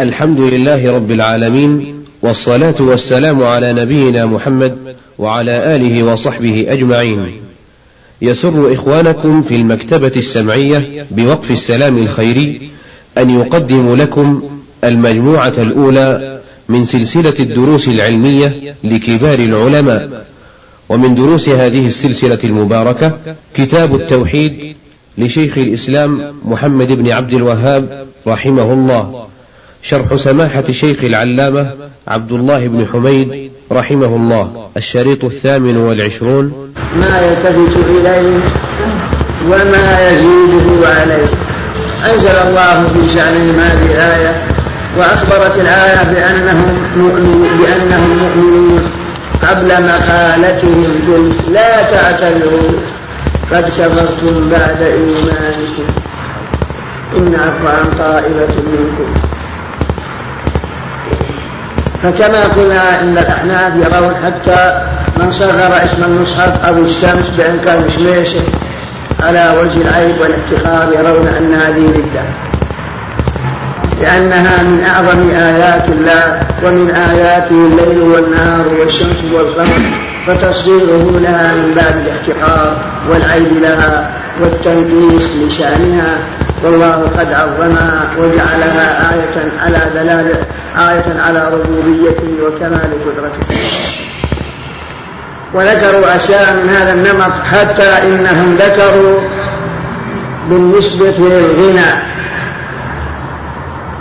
الحمد لله رب العالمين والصلاة والسلام على نبينا محمد وعلى آله وصحبه أجمعين. يسر إخوانكم في المكتبة السمعية بوقف السلام الخيري أن يقدم لكم المجموعة الأولى من سلسلة الدروس العلمية لكبار العلماء، ومن دروس هذه السلسلة المباركة كتاب التوحيد لشيخ الإسلام محمد بن عبد الوهاب رحمه الله شرح سماحة شيخ العلامة عبد الله بن حميد رحمه الله الشريط الثامن والعشرون. ما يلتفت إليه وما يزيده عليه. أنزل الله في شأنهم هذه الآية وأخبرت الآية بأنهم مؤمنون بأنهم مؤمنون قبل مقالتهم قلت لا تعتذروا قد كفرتم بعد إيمانكم. إن عفوا عن طائفة منكم. فكما قلنا إن الأحناف يرون حتى من صغر اسم المصحف أو الشمس بأن كان شميسه على وجه العيب والافتخار يرون أن هذه ردة. لأنها من أعظم آيات الله ومن آياته الليل والنهار والشمس والقمر فتصديره لها من باب الاحتقار والعيب لها. والتنقيص لشأنها والله قد عظمها وجعلها آية على دلالة آية على ربوبيته وكمال قدرته. وذكروا أشياء من هذا النمط حتى إنهم ذكروا بالنسبة للغنى.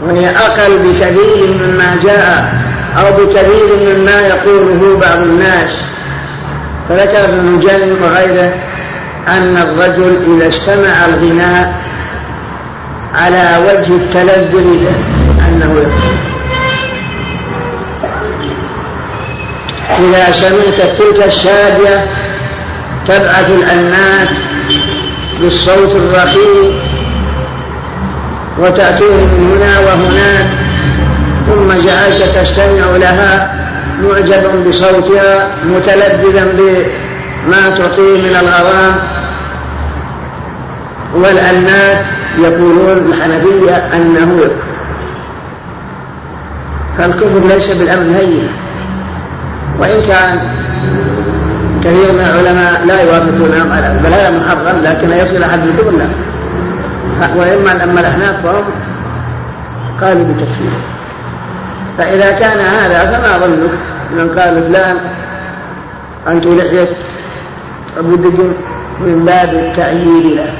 وهي أقل بكثير مما جاء أو بكثير مما يقوله بعض الناس. فذكر ابن مجاهد وغيره أن الرجل إذا استمع الغناء على وجه التلذذ به أنه يكفر. إذا سمعت تلك الشادية تبعث الأنات بالصوت الرخيم وتأتيه من هنا وهناك ثم جعلت تستمع لها معجب بصوتها متلذذا بما تعطيه من الغرام والأنات يقولون الحنفية أنه فالكفر ليس بالأمر هين وإن كان كثير من العلماء لا يوافقون على بل هذا محرم لكن يصل حد الكفر لا. وإما أما الأحناف فهم قالوا بتكفير. فإذا كان هذا فما ظنك من قال فلان أنت لحية دجن من باب التأييد له.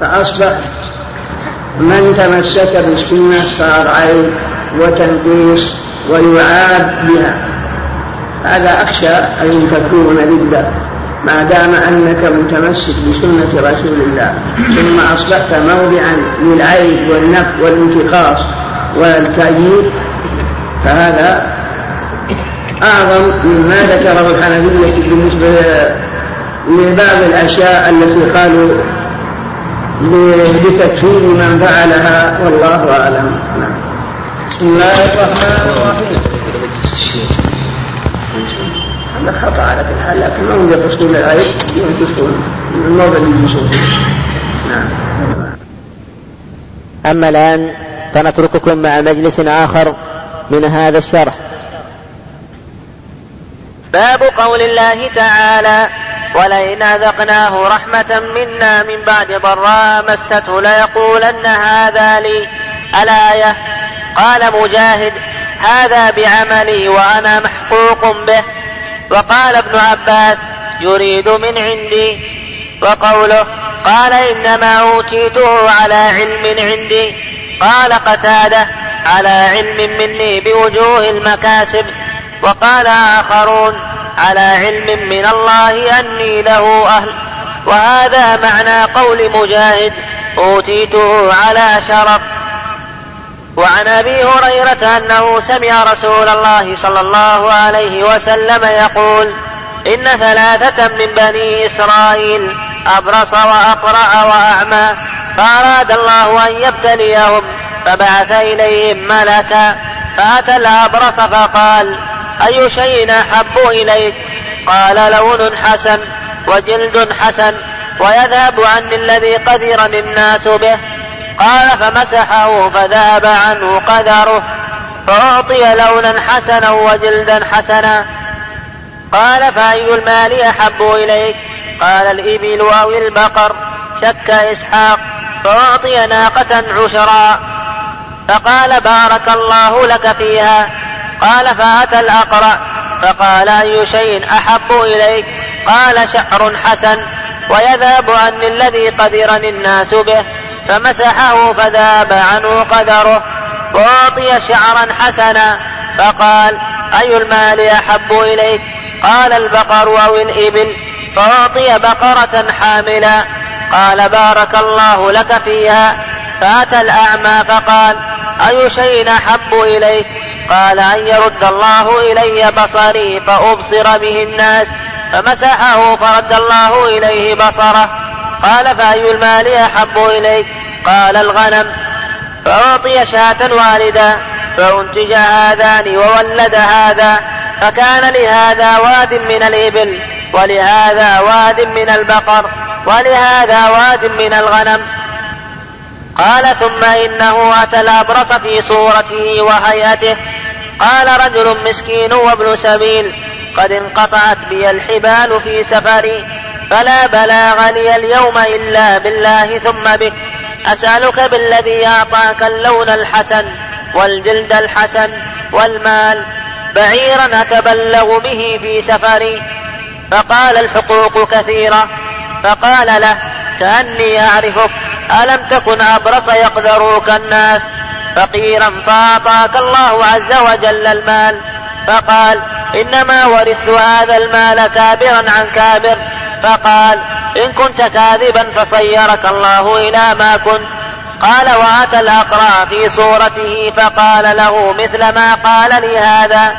فأصبح من تمسك بالسنة صار عيب وتنقيص ويعاب بها. هذا أخشى أن تكون ردة ما دام أنك متمسك بسنة رسول الله ثم أصبحت موضعا للعيب والنف والانتقاص والتأييد فهذا أعظم مما ذكره الحنفية بالنسبة لبعض الأشياء التي قالوا بتكفير من فعلها والله أعلم. نعم. بسم الله الرحمن الرحيم. هذا خطأ على كل حال لكن ما هم يقصدون العيب؟ ينقصون الموضع اللي نعم. أما الآن فنترككم مع مجلس آخر من هذا الشرح. باب قول الله تعالى ولئن أذقناه رحمة منا من بعد ضراء مسته ليقولن هذا لي. الآية قال مجاهد هذا بعملي وأنا محقوق به. وقال ابن عباس يريد من عندي. وقوله قال إنما أوتيته على علم عندي. قال قتادة على علم مني بوجوه المكاسب. وقال آخرون على علم من الله أني له أهل. وهذا معنى قول مجاهد أوتيته على شرف. وعن أبي هريرة أنه سمع رسول الله صلى الله عليه وسلم يقول إن ثلاثة من بني إسرائيل أبرص وأقرع وأعمى فأراد الله أن يبتليهم فبعث إليهم ملكا فأتى الأبرص فقال أي شيء أحب إليك؟ قال لون حسن وجلد حسن ويذهب عني الذي قدرني الناس به. قال فمسحه فذهب عنه قدره فأعطي لونا حسنا وجلدا حسنا. قال فأي المال أحب إليك؟ قال الإبل أو البقر شك إسحاق فأعطي ناقة عشرا. فقال بارك الله لك فيها. قال فأتى الأقرأ فقال أي شيء أحب إليك؟ قال شعر حسن ويذهب عني الذي قدرني الناس به فمسحه فذاب عنه قدره وأعطي شعرا حسنا فقال أي المال أحب إليك؟ قال البقر أو الإبل فأعطي بقرة حاملا. قال بارك الله لك فيها فأتى الأعمى فقال أي شيء أحب إليك؟ قال أن يرد الله إلي بصري فأبصر به الناس فمسحه فرد الله إليه بصره. قال فأي المال أحب إليك؟ قال الغنم. فأعطي شاة والدا فأنتج هذان وولد هذا فكان لهذا واد من الإبل ولهذا واد من البقر ولهذا واد من الغنم. قال ثم إنه أتى الأبرص في صورته وهيئته قال رجل مسكين وابن سبيل قد انقطعت بي الحبال في سفري فلا بلاغ لي اليوم إلا بالله ثم بك أسألك بالذي أعطاك اللون الحسن والجلد الحسن والمال بعيرا أتبلغ به في سفري. فقال الحقوق كثيرة فقال له كأني أعرفك ألم تكن أبرص يقدروك الناس؟ فقيرا فأعطاك الله عز وجل المال. فقال إنما ورثت هذا المال كابرا عن كابر. فقال إن كنت كاذبا فصيرك الله إلى ما كنت. قال وأتى الأقرع في صورته فقال له مثل ما قال لي هذا.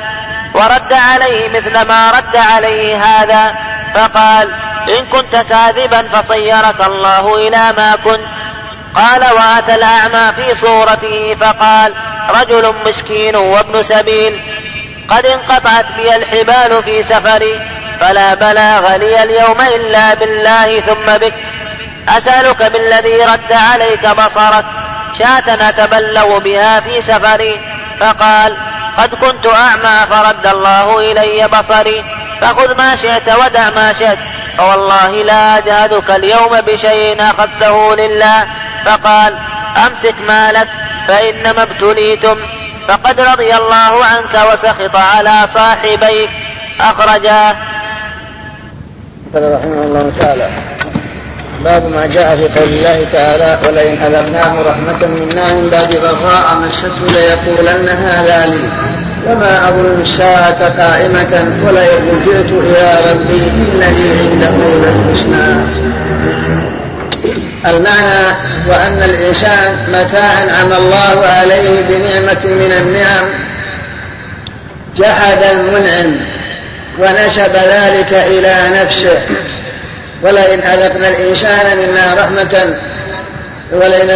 ورد عليه مثل ما رد عليه هذا. فقال إن كنت كاذبا فصيرك الله إلى ما كنت. قال وأتى الأعمى في صورته فقال رجل مسكين وابن سبيل قد انقطعت بي الحبال في سفري فلا بلاغ لي اليوم إلا بالله ثم بك. أسألك بالذي رد عليك بصرك شاة أتبلغ بها في سفري. فقال قد كنت أعمى فرد الله إلي بصري. فخذ ما شئت ودع ما شئت. فوالله لا أجهدك اليوم بشيء أخذته لله. فقال أمسك مالك فإنما ابتليتم. فقد رضي الله عنك وسخط على صاحبيك. أخرجاه قال رحمه الله تعالى باب ما جاء في قول الله تعالى ولئن أذقناه رحمة منا من بعد ضراء مسته ليقولن هذا لي. وما أظن الساعة قائمة ولئن رجعت إلى ربي إن لي عنده للحسنى المعنى وأن الإنسان متى أنعم الله عليه بنعمة من النعم جحد المنعم ونسب ذلك إلى نفسه. ولئن أذقنا الإنسان منا رحمة ولئن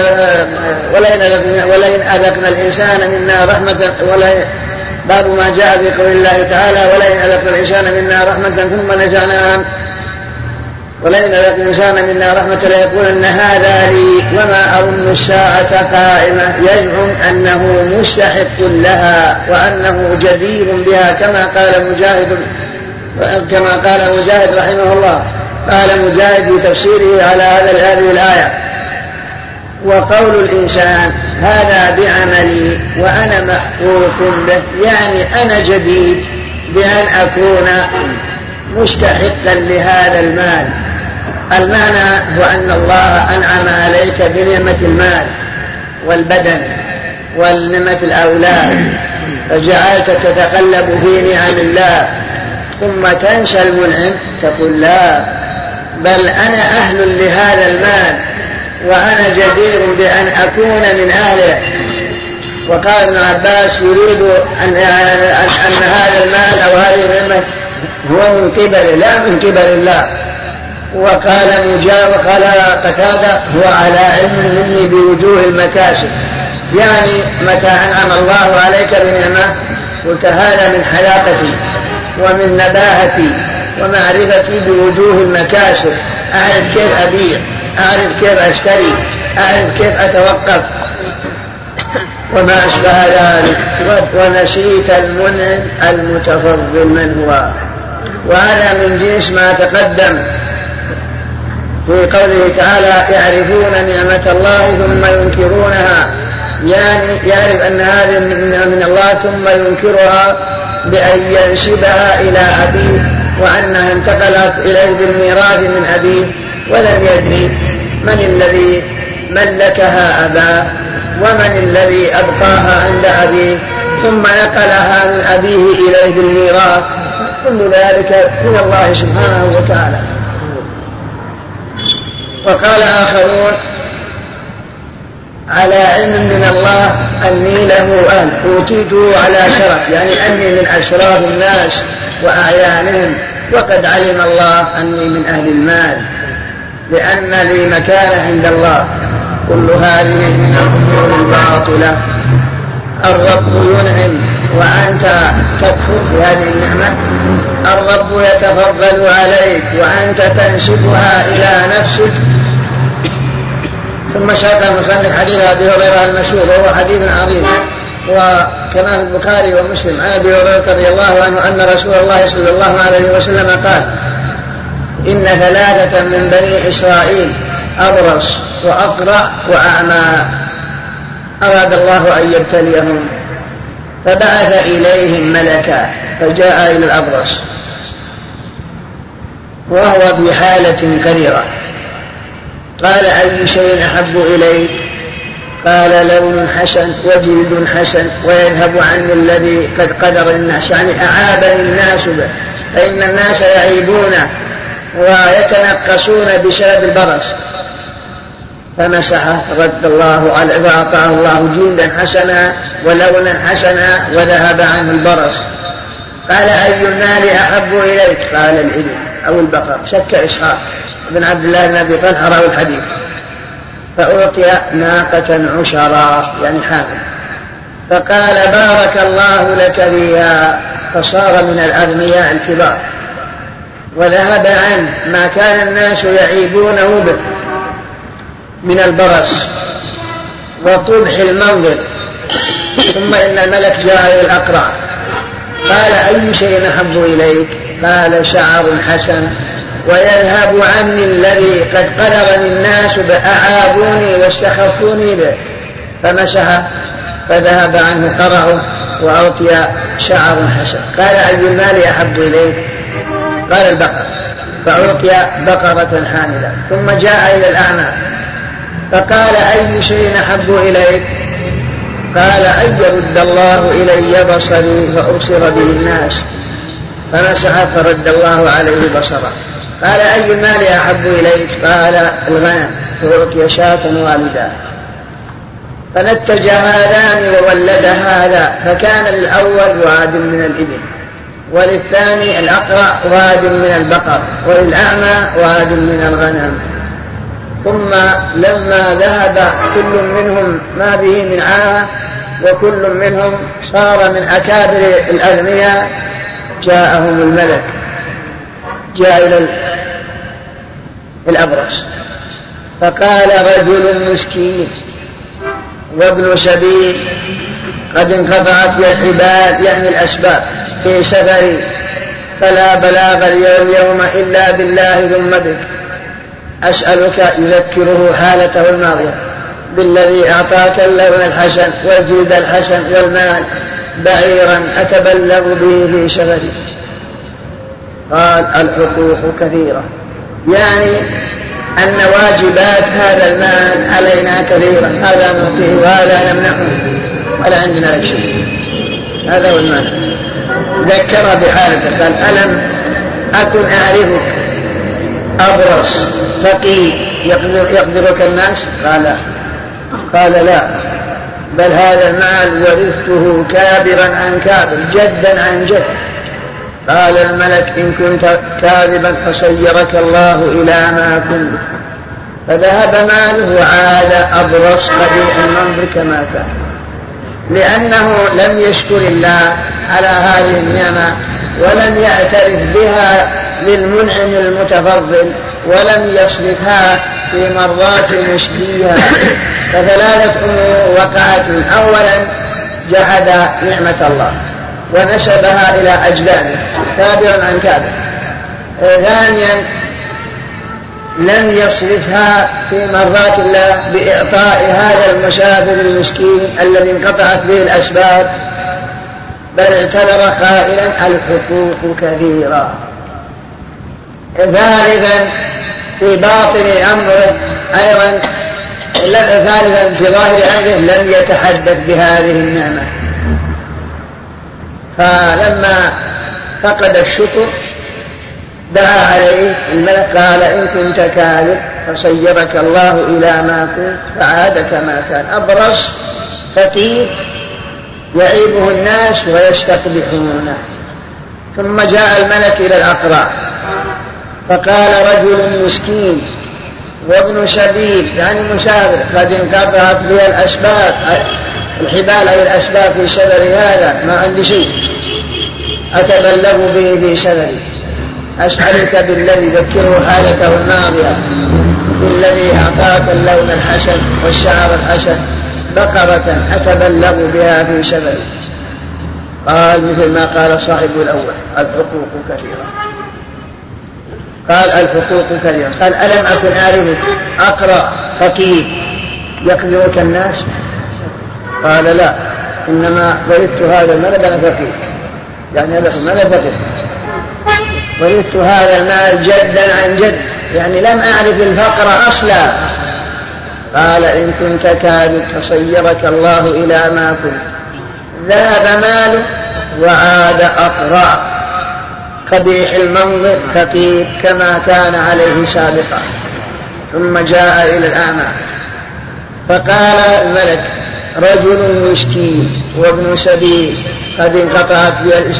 ولئن ولئن أذقنا الإنسان منا رحمة ولئن باب ما جاء في قول الله تعالى ولئن أذقنا الإنسان منا رحمة ثم نزعناها ولئن أذقنا الإنسان منا رحمة ليقولن هذا لي وما أظن الساعة قائمة. يزعم أنه مستحق لها وأنه جدير بها كما قال مجاهد كما قال مجاهد رحمه الله. قال مجاهد في تفسيره على هذا هذه الآية. وقول الإنسان هذا بعملي وأنا محقوق به. يعني أنا جديد بأن أكون مستحقا لهذا المال. المعنى هو أن الله أنعم عليك بنعمة المال والبدن والنعمة الأولاد فجعلت تتقلب في نعم الله. ثم تنسى المنعم تقول لا بل أنا أهل لهذا المال وأنا جدير بأن أكون من أهله. وقال ابن عباس يريد أن, أن هذا المال أو هذه النعمة هو من قبله لا من قبل الله. وقال مجا وقال قتادة هو على علم مني بوجوه المكاسب. يعني متى أنعم الله عليك بنعمة؟ قلت هذا من حلاقتي ومن نباهتي ومعرفتي بوجوه المكاسب. أعرف كيف أبيع أعرف كيف أشتري أعرف كيف أتوقف. وما أشبه ذلك. ونسيت المنعم المتفضل من هو. وهذا من جنس ما تقدم في قوله تعالى يعرفون نعمة الله ثم ينكرونها. يعني يعرف أن هذه من الله ثم ينكرها بأن ينسبها إلى أبيه وأنها انتقلت إليه بالميراث من أبيه ولم يدري من الذي ملكها أباه ومن الذي أبقاها عند أبيه ثم نقلها من أبيه إليه بالميراث. كل ذلك من الله سبحانه وتعالى. وقال آخرون على علم من الله أني له أهل. أوتيته على شرف يعني أني من أشراف الناس وأعيانهم. وقد علم الله أني من أهل المال. لأن لي مكانة عند الله. كل هذه من الأمور الباطلة الرب ينعم. وأنت تكفر بهذه النعمة. الرب يتفضل عليك. وأنت تنسبها إلى نفسك. ثم شاق المصنف حديث أبي هريرة المشهور. وهو حديث عظيم. وكما في البخاري ومسلم. عن أبي هريرة رضي الله عنه أن رسول الله صلى الله عليه وسلم قال إن ثلاثة من بني إسرائيل أبرص واقرع وأعمى. أراد الله أن يبتليهم. فبعث إليهم ملكا فجاء إلى الأبرص. وهو في حالة كريرة. قال أي شيء أحب إليك؟ قال لون حسن وجلد حسن ويذهب عني الذي قد قدر الناس. يعني أعابني الناس به. فإن الناس يعيبون ويتنقصون بسبب البرص. فمسحه رد الله على فأعطاه الله جلدا حسنا ولونا حسنا وذهب عنه البرص. قال أي المال أحب إليك؟ قال الإبل أو البقر. شك إسحاق بن عبد الله بن أبي طلحة راوي الحديث. فأعطي ناقة عشرا يعني حامل فقال بارك الله لك فيها. فصار من الأغنياء الكبار. وذهب عنه ما كان الناس يعيبونه به من البرص وقبح المنظر. ثم إن الملك جاء إلى الأقرع. قال أي شيء أحب إليك؟ قال شعر حسن. ويذهب عني الذي قد قدرني الناس فأعابوني واستخفوني به. فمسح فذهب عنه قرعه وأعطي شعر حسن. قال أي المال أحب إليك؟ قال البقر فأعطي بقرة حاملة. ثم جاء إلى الأعمى. فقال أي شيء أحب إليك؟ قال أن يرد الله إلي بصري فأبصر به الناس. فمسح فرد الله عليه بصره. قال أي المال أحب إليك؟ قال الغنم فأعطي شاة والدا. فنتج هذان وولد هذا. فكان للأول واد من الإبل. وللثاني الأقرع واد من البقر وللأعمى واد من الغنم. ثم لما ذهب كل منهم ما به من عاهة وكل منهم صار من أكابر الأغنياء جاءهم الملك. جاء إلى الأبرص. فقال رجل مسكين وابن سبيل قد انقطعت العباد يعني الأسباب في سفري. فلا بلاغ اليوم إلا بالله ثم بك أسألك يذكره حالته الماضية. بالذي أعطاك اللون الحسن والجلد الحسن والمال بعيرا أتبلغ به في سفري. قال الحقوق كثيرة. يعني أن واجبات هذا المال علينا كثيرا. هذا نعطيه وهذا نمنعه. ولا عندنا لك شيء. هذا هو المال ذكر بحالته قال ألم أكن أعرفك؟ أبرص. فقير. يقدر يقدرك الناس؟ قال لا. قال لا. بل هذا المال ورثته كابرا عن كابر جدا عن جد. قال الملك إن كنت كاذبا فصيرك الله إلى ما كنت. فذهب ماله وعاد أبرص قبيح المنظر كما كان. لأنه لم يشكر الله على هذه النعمة ولم يعترف بها للمنعم المتفضل ولم يصرفها في مرضاة مشبيها فثلاثة أمور وقعت. أولا جحد نعمة الله ونسبها إلى أجداده. كابرا عن كابر ثانيا لم يصرفها في مرضاة الله بإعطاء هذا المسافر المسكين الذي انقطعت به الأسباب بل اعتذر قائلا الحقوق كثيرة ثالثا في باطن أمره أيضا ثالثا في ظاهر أمره لم يتحدث بهذه النعمة. فلما فقد الشكر دعا عليه الملك قال إن كنت كاذب فصيرك الله إلى ما كنت فعاد كما كان. أبرص فتير يعيبه الناس ويستقبحونه. ثم جاء الملك إلى الأقرع. فقال رجل مسكين وابن سبيل يعني مسافر قد انقطعت بي الأسباب الحبال أي الأسباب في سفري هذا ما عندي شيء. أتبلغ به في سفري أسألك بالذي ذكره حالته الماضية بالذي أعطاك اللون الحسن والشعر الحسن بقرة أتبلغ بها في سفري قال مثل ما قال صاحب الأول الحقوق كثيرة. قال الحقوق كثيرة. قال ألم أكن أعرفك أقرأ فقيه يقبلك الناس؟ قال لا. إنما ولدت هذا الملك أنا فقيه. يعني هذا الملك فقيه. ولدت هذا المال جدا عن جد. يعني لم أعرف الفقر أصلا. قال إن كنت كاذب فصيرك الله إلى ما كنت. ذهب ماله وعاد أقرع. قبيح المنظر فقير كما كان عليه سابقا. ثم جاء إلى الأعمى. فقال الملك رجل مسكين وابن سبيل قد انقطعت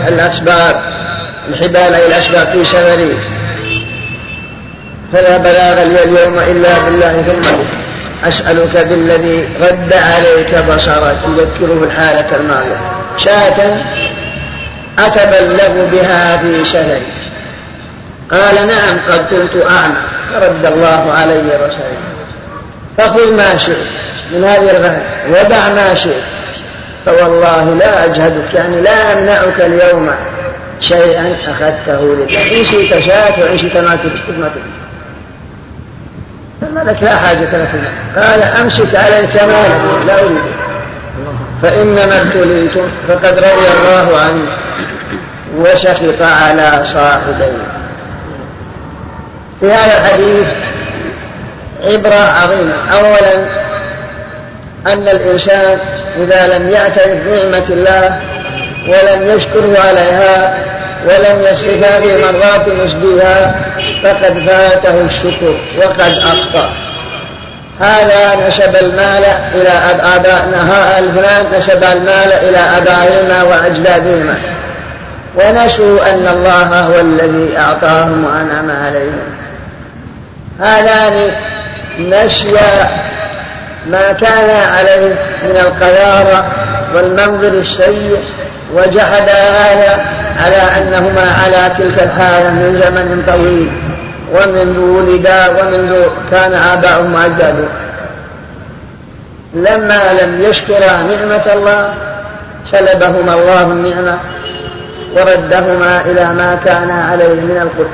الأسباب. الحبال أي الأسباب في سفري فلا بلاغ لي اليوم إلا بالله ثم أسألك بالذي رد عليك بصرك يذكره الحالة الماضية. شاة أتبلغ بها في سفري قال نعم قد كنت أعمى. فرد الله علي بصري. فخذ ما شئت من هذه الغنم ودع ما شئت. فوالله لا أجهدك يعني لا أمنعك اليوم. شيئا أخذته لك. إن شئت شاة وإن شئت ما تريد ما تريد. فالملك لا حاجة لك. قال أمسك عليك مالك لا أريد. فإنما ابتليتم فقد رضي الله عنه وسخط على صاحبيه. في هذا الحديث عبرة عظيمة. أولا أن الإنسان إذا لم يعترف بنعمة الله ولم يشكره عليها ولم يصرفها في مرات مسديها فقد فاته الشكر وقد أخطأ. هذا نسب المال إلى آبائنا الفلان نسب المال إلى آبائهما وأجدادهما. ونسوا أن الله هو الذي أعطاهم وأنعم عليهم. هذان نسيا ما كان عليه من القذارة والمنظر السيء وجحد هذا على أنهما على تلك الحالة من زمن طويل. ومنذ ولدا ومنذ كان آباؤهم وأجدادهم لما لم يشكرا نعمة الله سلبهما الله النعمة وردهما إلى ما كان عليه من القدر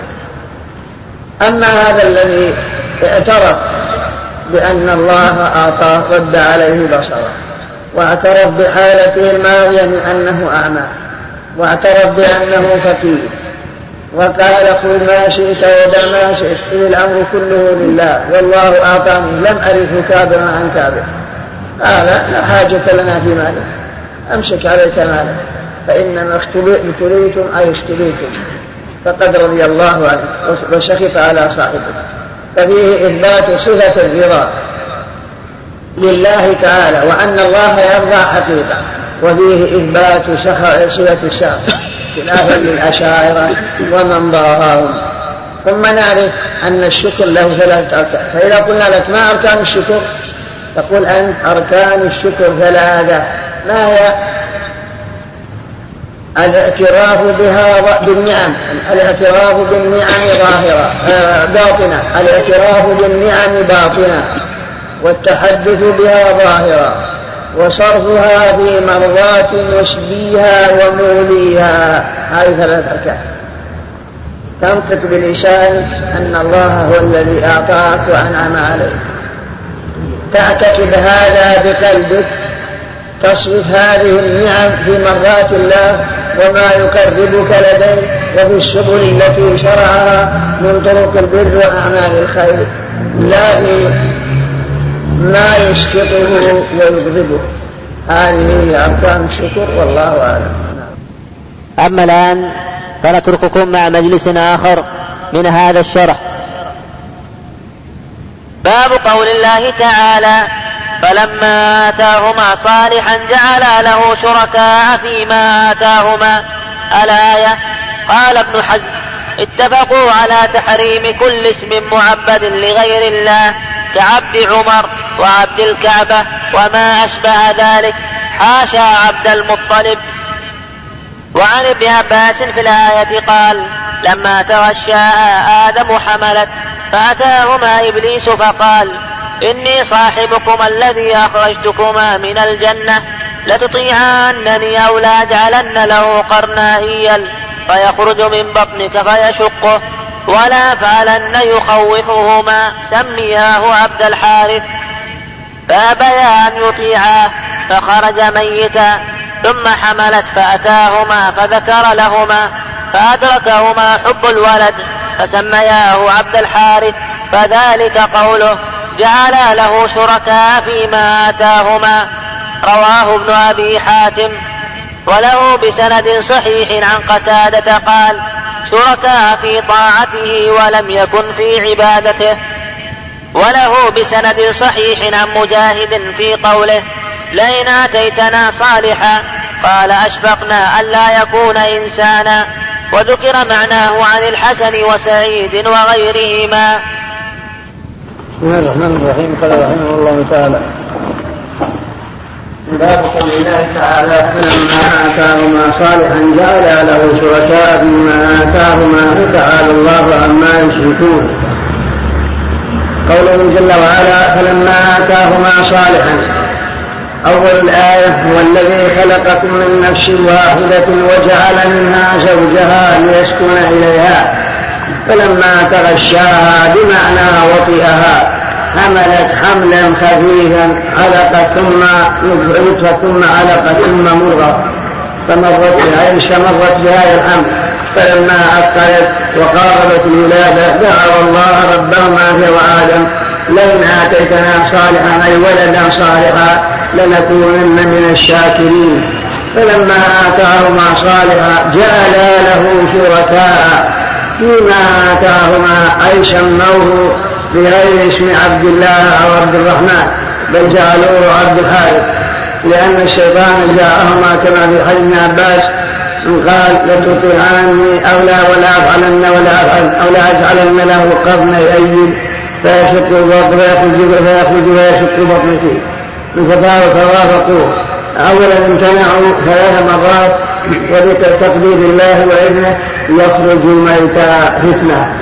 أما هذا الذي اعترف بأن الله أعطاه رد عليه بصره. واعترف بحالته الماضية من أنه أعمى واعترف بأنه فقير. وقال قل ما شئت ودع ما شئت إذ الأمر كله لله والله أعطاني لم أرثه كابرا عن كابر قال لا حاجة لنا في مالك أمسك عليك مالك فإنما ابتليتم أي اشتريتم فقد رضي الله عنه وسخط على صاحبه. ففيه إثبات صفة الرضا. لله تعالى وأن الله يرضى حقيقة وفيه إثبات صفة السخط خلافا للأشاعرة ومن ضاهاهم ثم نعرف أن الشكر له ثلاثة أركان. فإذا قلنا لك ما أركان الشكر تقول أنت أركان الشكر ثلاثة. ما هي؟ الاعتراف بها بالنعم. الاعتراف بالنعم ظاهرة آه، باطنة. الاعتراف بالنعم باطنة. والتحدث بها ظاهرة وصرفها في مرضات مشبيها وموليها. هذه ثلاث أركان. تنطق بلسان أن الله هو الذي أعطاك وأنعم عليك. تعتقد هذا بقلبك. تصرف هذه النعم في مرات الله وما يقربك لديه وفي السبل التي شرعها من طرق البر وأعمال الخير. لا في ما يسقطه ويغضبه. هذه أركان الشكر والله أعلم. أما الآن فنترككم مع مجلس آخر من هذا الشرح. باب قول الله تعالى فلما آتاهما صالحا جعلا له شركاء فيما آتاهما الآية قال ابن حزم اتفقوا على تحريم كل اسم معبد لغير الله كعبد عمر وعبد الكعبة وما أشبه ذلك. حاشا عبد المطلب. وعن ابن عباس في الآية قال لما تغشى آدم حملت فأتاهما إبليس فقال إني صاحبكما الذي أخرجتكما من الجنة لتطيعانني أو لأجعلن له قرنائيا فيخرج من بطنك فيشقه ولا فعلن يخوفهما. سمياه عبد الحارث. فأبيا أن يطيعاه فخرج ميتا ثم حملت فأتاهما فذكر لهما فأدركهما حب الولد فسمياه عبد الحارث فذلك قوله جعلا له شركاء فيما آتاهما. رواه ابن أبي حاتم. وله بسند صحيح عن قتادة قال شركاء في طاعته ولم يكن في عبادته. وله بسند صحيح عن مجاهد في قوله لئن آتيتنا صالحا قال أشفقنا ألا يكون إنسانا وذكر معناه عن الحسن وسعيد وغيرهما. بسم الله الرحمن الرحيم. قال رحمه الله تعالى باب قول الله تعالى فلما آتاهما صالحا جعل له شركاء فيما آتاهما فتعالى الله عما يشركون. قوله جل وعلا فلما آتاهما صالحا. أول الآية هو الذي خلقكم من نفس واحدة وجعل منها زوجها ليسكن إليها. فلما تغشاها بمعنى وطئها حملت حملا خفيفا علقة ثم نطفة ثم علقة ثم مرة فمرت بها استمرت بهذا الحمل؟ فلما أثقلت وقاربت الولادة دعوا الله ربهما في وآدم لئن آتيتنا صالحا أي ولدا صالحا لنكونن من الشاكرين. فلما آتاهما صالحا جعلا له شركاء. فيما آتاهما أي سموه بغير اسم عبد الله أو عبد الرحمن بل جعلوه عبد الحارث لأن الشيطان جاءهما كما في حديث عباس قال لتطيعاني أو لا ولا أفعلن ولا أفعل أو لا أجعلن له قرن أيد. فيشق البطن فيخرج فيخرج ويشق بطنك الفقهاء توافقوا أولا امتنعوا ثلاث مرات وذكر تقدير الله وإذنه يخرج ميتا فتنة.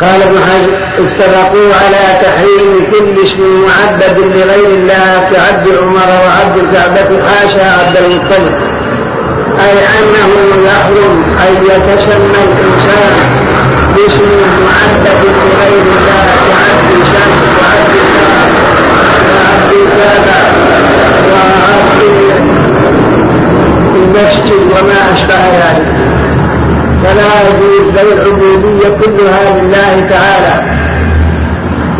قال ابن حجر اتفقوا على تحريم كل اسم معبد لغير الله كعبد عمر وعبد الكعبة حاشا عبد المطلب. أي أنه يحرم أن يتسمى الإنسان باسم معبد لغير الله كعبد شمس وعبد وعبد وعبد المسجد وما أشبه ذلك. فلا يجوز العبودية كلها لله تعالى.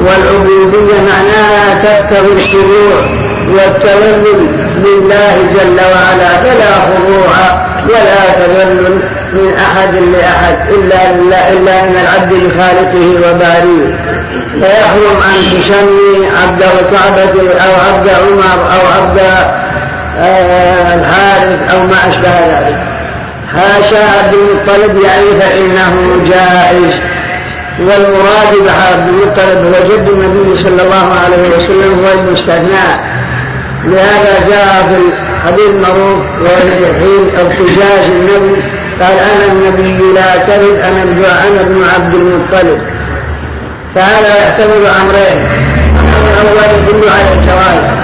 والعبودية معناها تكتب الخضوع والتذلل لله جل وعلا فلا خضوع ولا تذلل من أحد لأحد إلا, إلا, إلا من العبد لخالقه وباريه. فيحرم أن تسمي عبد الكعبة أو عبد عمر أو عبد آه، الحارث أو ما أشبه ذلك. حاشا عبد المطلب يعني فإنه جائز. والمراد بعبد المطلب هو جد النبي صلى الله عليه وسلم هو المستثنى لهذا جاء في حديث معروف وحين ارتجاج النبي قال أنا النبي لا كذب أنا أنا ابن عبد المطلب. فهذا يحتمل أمرين. الأول يدل على الجواز.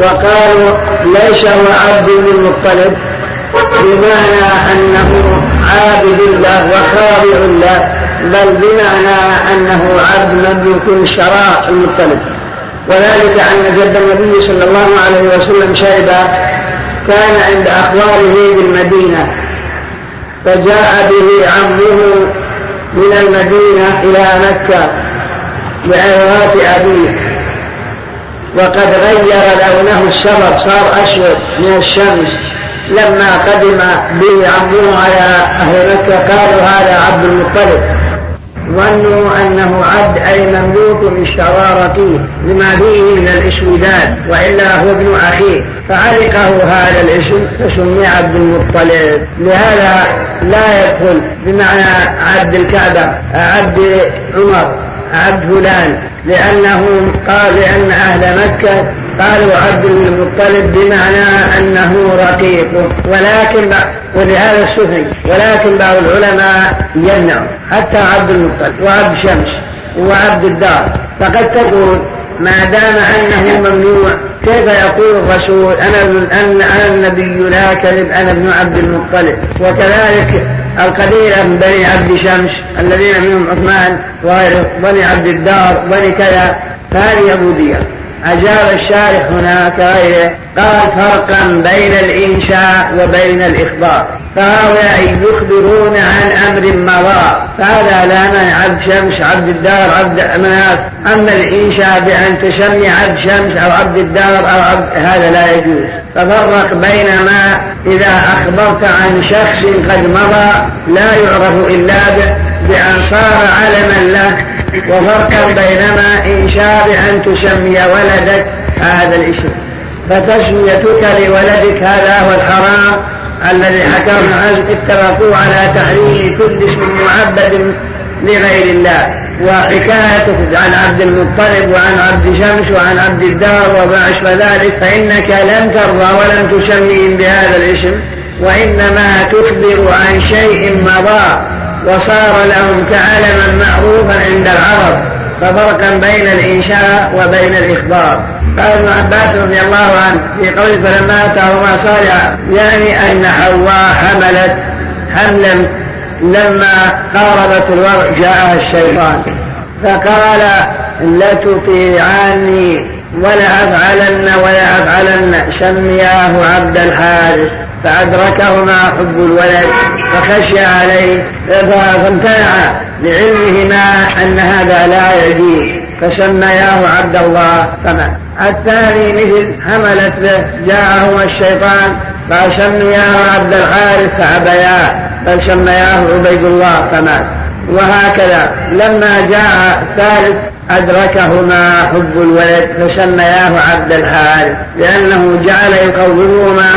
وقالوا ليس هو عبد المطلب بمعنى أنه عابد الله وخاضع الله بل بمعنى أنه عبد مملوك شراء المطلب. وذلك أن جد النبي صلى الله عليه وسلم شهد كان عند اخباره بالمدينة فجاء به عمه من المدينة إلى مكة لعظات أبيه وقد غير لونه الشمر صار أسود من الشمس. لما قدم به عمه على أهل مكة قالوا هذا عبد المطلب. ظنوا أنه عبد أي مملوك فيه لما فيه من الإسودان وإلا هو ابن أخيه. فعلقه هذا الاسم فسمي عبد المطلب. لهذا لا يدخل بمعنى عبد الكعبة عبد عمر عبد فلان لأنه قال لأن أهل مكة قالوا عبد المطلب بمعنى أنه رقيقه ولكن ولهذا السفن ولكن بعض العلماء يمنع. حتى عبد المطلب وعبد شمس وعبد الدار. فقد تقول ما دام أنه ممنوع كيف يقول الرسول أنا أنا النبي لا كذب أنا ابن عبد المطلب؟ وكذلك القبيلة من بني عبد شمس الذين منهم عثمان وغيره بني عبد الدار بني كذا. فهذه عبودية. أجاب الشارح هنا كغيره قال فرقا بين الإنشاء وبين الإخبار. فهؤلاء يخبرون عن أمر مضى فهذا لا مانع. عبد شمس عبد الدار عبد مناف أما الإنشاء بأن تسمي عبد شمس أو عبد الدار أو عبد هذا لا يجوز. ففرق بين ما إذا أخبرت عن شخص قد مضى لا يعرف إلا بأن صار علما له وفرقا بينما إن شاء بأن تسمي ولدك هذا الاسم. فتسميتك لولدك هذا هو الحرام الذي حكم عنه اتفقوا على تحريم كل اسم معبد لغير الله. وحكايتك عن عبد المطلب وعن عبد شمس وعن عبد الدار وما أشبه ذلك فإنك لم ترضى ولم تسميهم بهذا الاسم. وإنما تخبر عن شيء مضى. وصار لهم كعلما معروفا عند العرب ففرقا بين الإنشاء وبين الإخبار. قال ابن عباس رضي الله عنه في قوله فلما أتاهما صالحا يعني أن حواء حملت حملا لما قاربت الوضع جاءها الشيطان. فقال لتطيعني ولا أفعلن ولا أفعلن سمياه عبد الحارث فأدركهما حب الولد فخشي عليه فامتنع لعلمهما أن هذا لا يجوز. فسمياه عبد الله. فمات الثاني مثل حملت به جاءهما الشيطان فسمياه عبد الحارث فأبيا بل سمياه عبيد الله. فمات وهكذا. لما جاء الثالث أدركهما حب الولد فسمياه عبد الحارث لأنه جعل يقومهما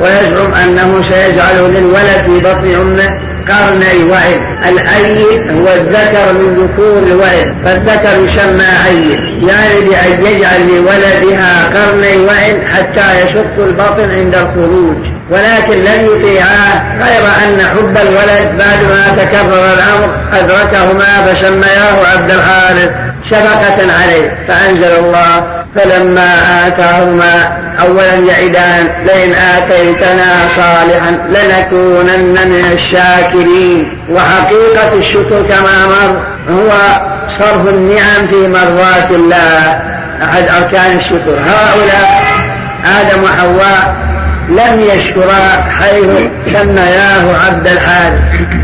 ويزعم أنه سيجعل للولد في بطن أمه قرني وعد الأيد هو الذكر من ذكور الوعد فالذكر يسمى أيد يعني بأن يجعل لولدها قرني وعد حتى يشق البطن عند الخروج. ولكن لم يطيعاه غير أن حب الولد بعد ما تكرر الأمر أدركهما فسمياه عبد الحارث شفقة عليه فأنزل الله فلما آتاهما أولا يعدان لئن آتيتنا صالحا لنكونن من الشاكرين. وحقيقة الشكر كما مر هو صرف النعم في مرضاة الله. أحد أركان الشكر. هؤلاء آدم وحواء لم يشكرا حيث سمياه عبد الحارث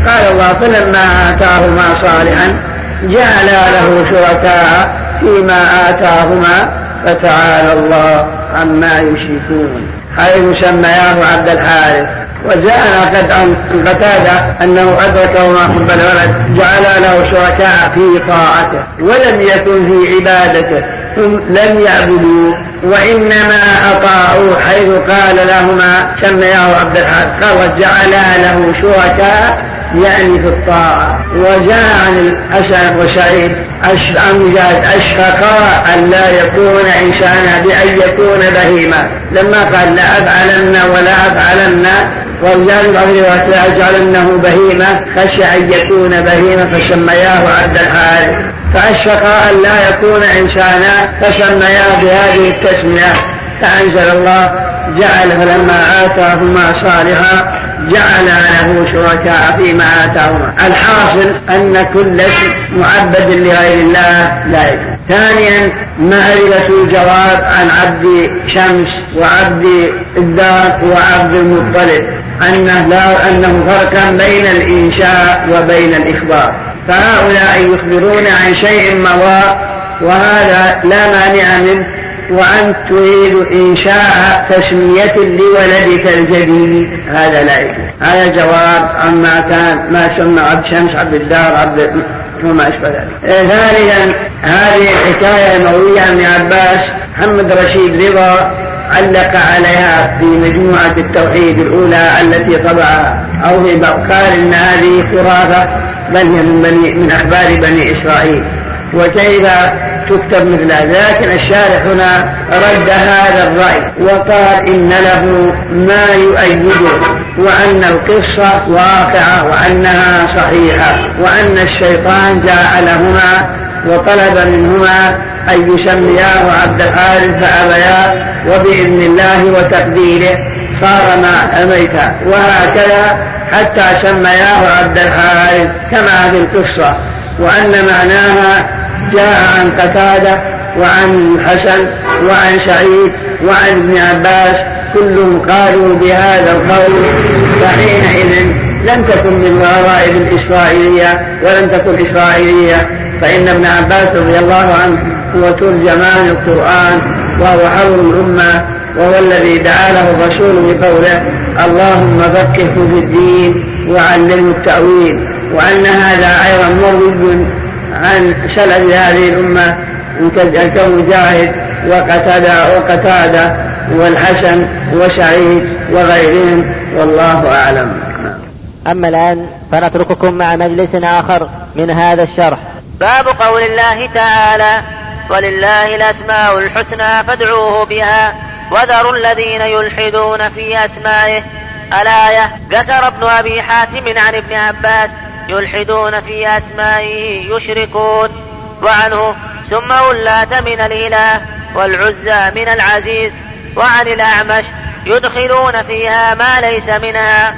قال الله فلما آتاهما صالحا جعل له شركاء فيما آتاهما فتعالى الله عما يشركون. حيث سمياه عبد الحارث وجاءنا قد عن قتادة أنه أدركه ما حب الولد جعل له شركاء في طاعته ولم يكن في عبادته ثم لم يعبدوا وإنما أطاعوا حيث قال لهما سمياه عبد الحارث قال وجعل له شركاء يعني في الطاعة. وجاء عن الحسن وسعيد عن مجاهد أشفقا أن لا يكون إنسانا بأن يكون بهيمة لما قال لا أفعلن ولا أفعلن ورجال بعض الروايات لا أجعلنه بهيمة خشي أن يكون بهيمة فسمياه عبد الحارث. فأشفق أن لا يكون إنسانا فسمياه بهذه التسمية فأنزل الله جعل فلما آتاهما صالحا جعل له شركاء فيما آتاهما. الحاصل أن كل معبد لغير الله لا يكون ثانيا معرفة الجواب عن عبد شمس وعبد الدار وعبد المطلب. أنه لا أنه فرقا بين الإنشاء وبين الإخبار. فهؤلاء يخبرون عن شيء مضى وهذا لا مانع منه. وأن تريد إنشاء تسمية لولدك الجديد. هذا لا يجوز. هذا جواب عما كان ما سمى عبد شمس عبد الدار عبد وما أشبه ذلك. ثالثا هذه الحكاية المروية عن عباس. محمد رشيد رضا علق عليها في مجموعة التوحيد الأولى التي طبعها أو في قال إن هذه خرافة بل هي من, بني من أخبار بني إسرائيل. وكيف تكتب مثل لكن الشارح هنا رد هذا الرأي وقال إن له ما يؤيده وأن القصة واقعة وأنها صحيحة وأن الشيطان جاء لهما وطلب منهما أن يسمياه عبد الحارث فأبيا وبإذن الله وتقديره. صار ما أميت وهكذا حتى سمياه عبد الحارث كما في القصة. وأن معناها جاء عن قتادة وعن الحسن وعن سعيد وعن ابن عباس كلهم قالوا بهذا القول فحينئذ لم تكن من غرائب الإسرائيلية ولم تكن إسرائيلية فإن ابن عباس رضي الله عنه هو ترجمان القرآن وهو حول الأمة وهو الذي دعا له الرسول بقوله اللهم فقهه في الدين وعلمه التأويل وأن هذا أيضا مروي عن سلف هذه الأمة كمجاهد وقتادة وقتادة والحسن وسعيد وغيرهم. والله أعلم. أما الآن فنترككم مع مجلس آخر من هذا الشرح. باب قول الله تعالى ولله الأسماء الحسنى فادعوه بها وذروا الذين يلحدون في أسمائه. الآية ذكر ابن أبي حاتم عن ابن عباس يلحدون في أسمائه يشركون. وعنه ثم اللات من الإله والعزى من العزيز. وعن الأعمش يدخلون فيها ما ليس منها.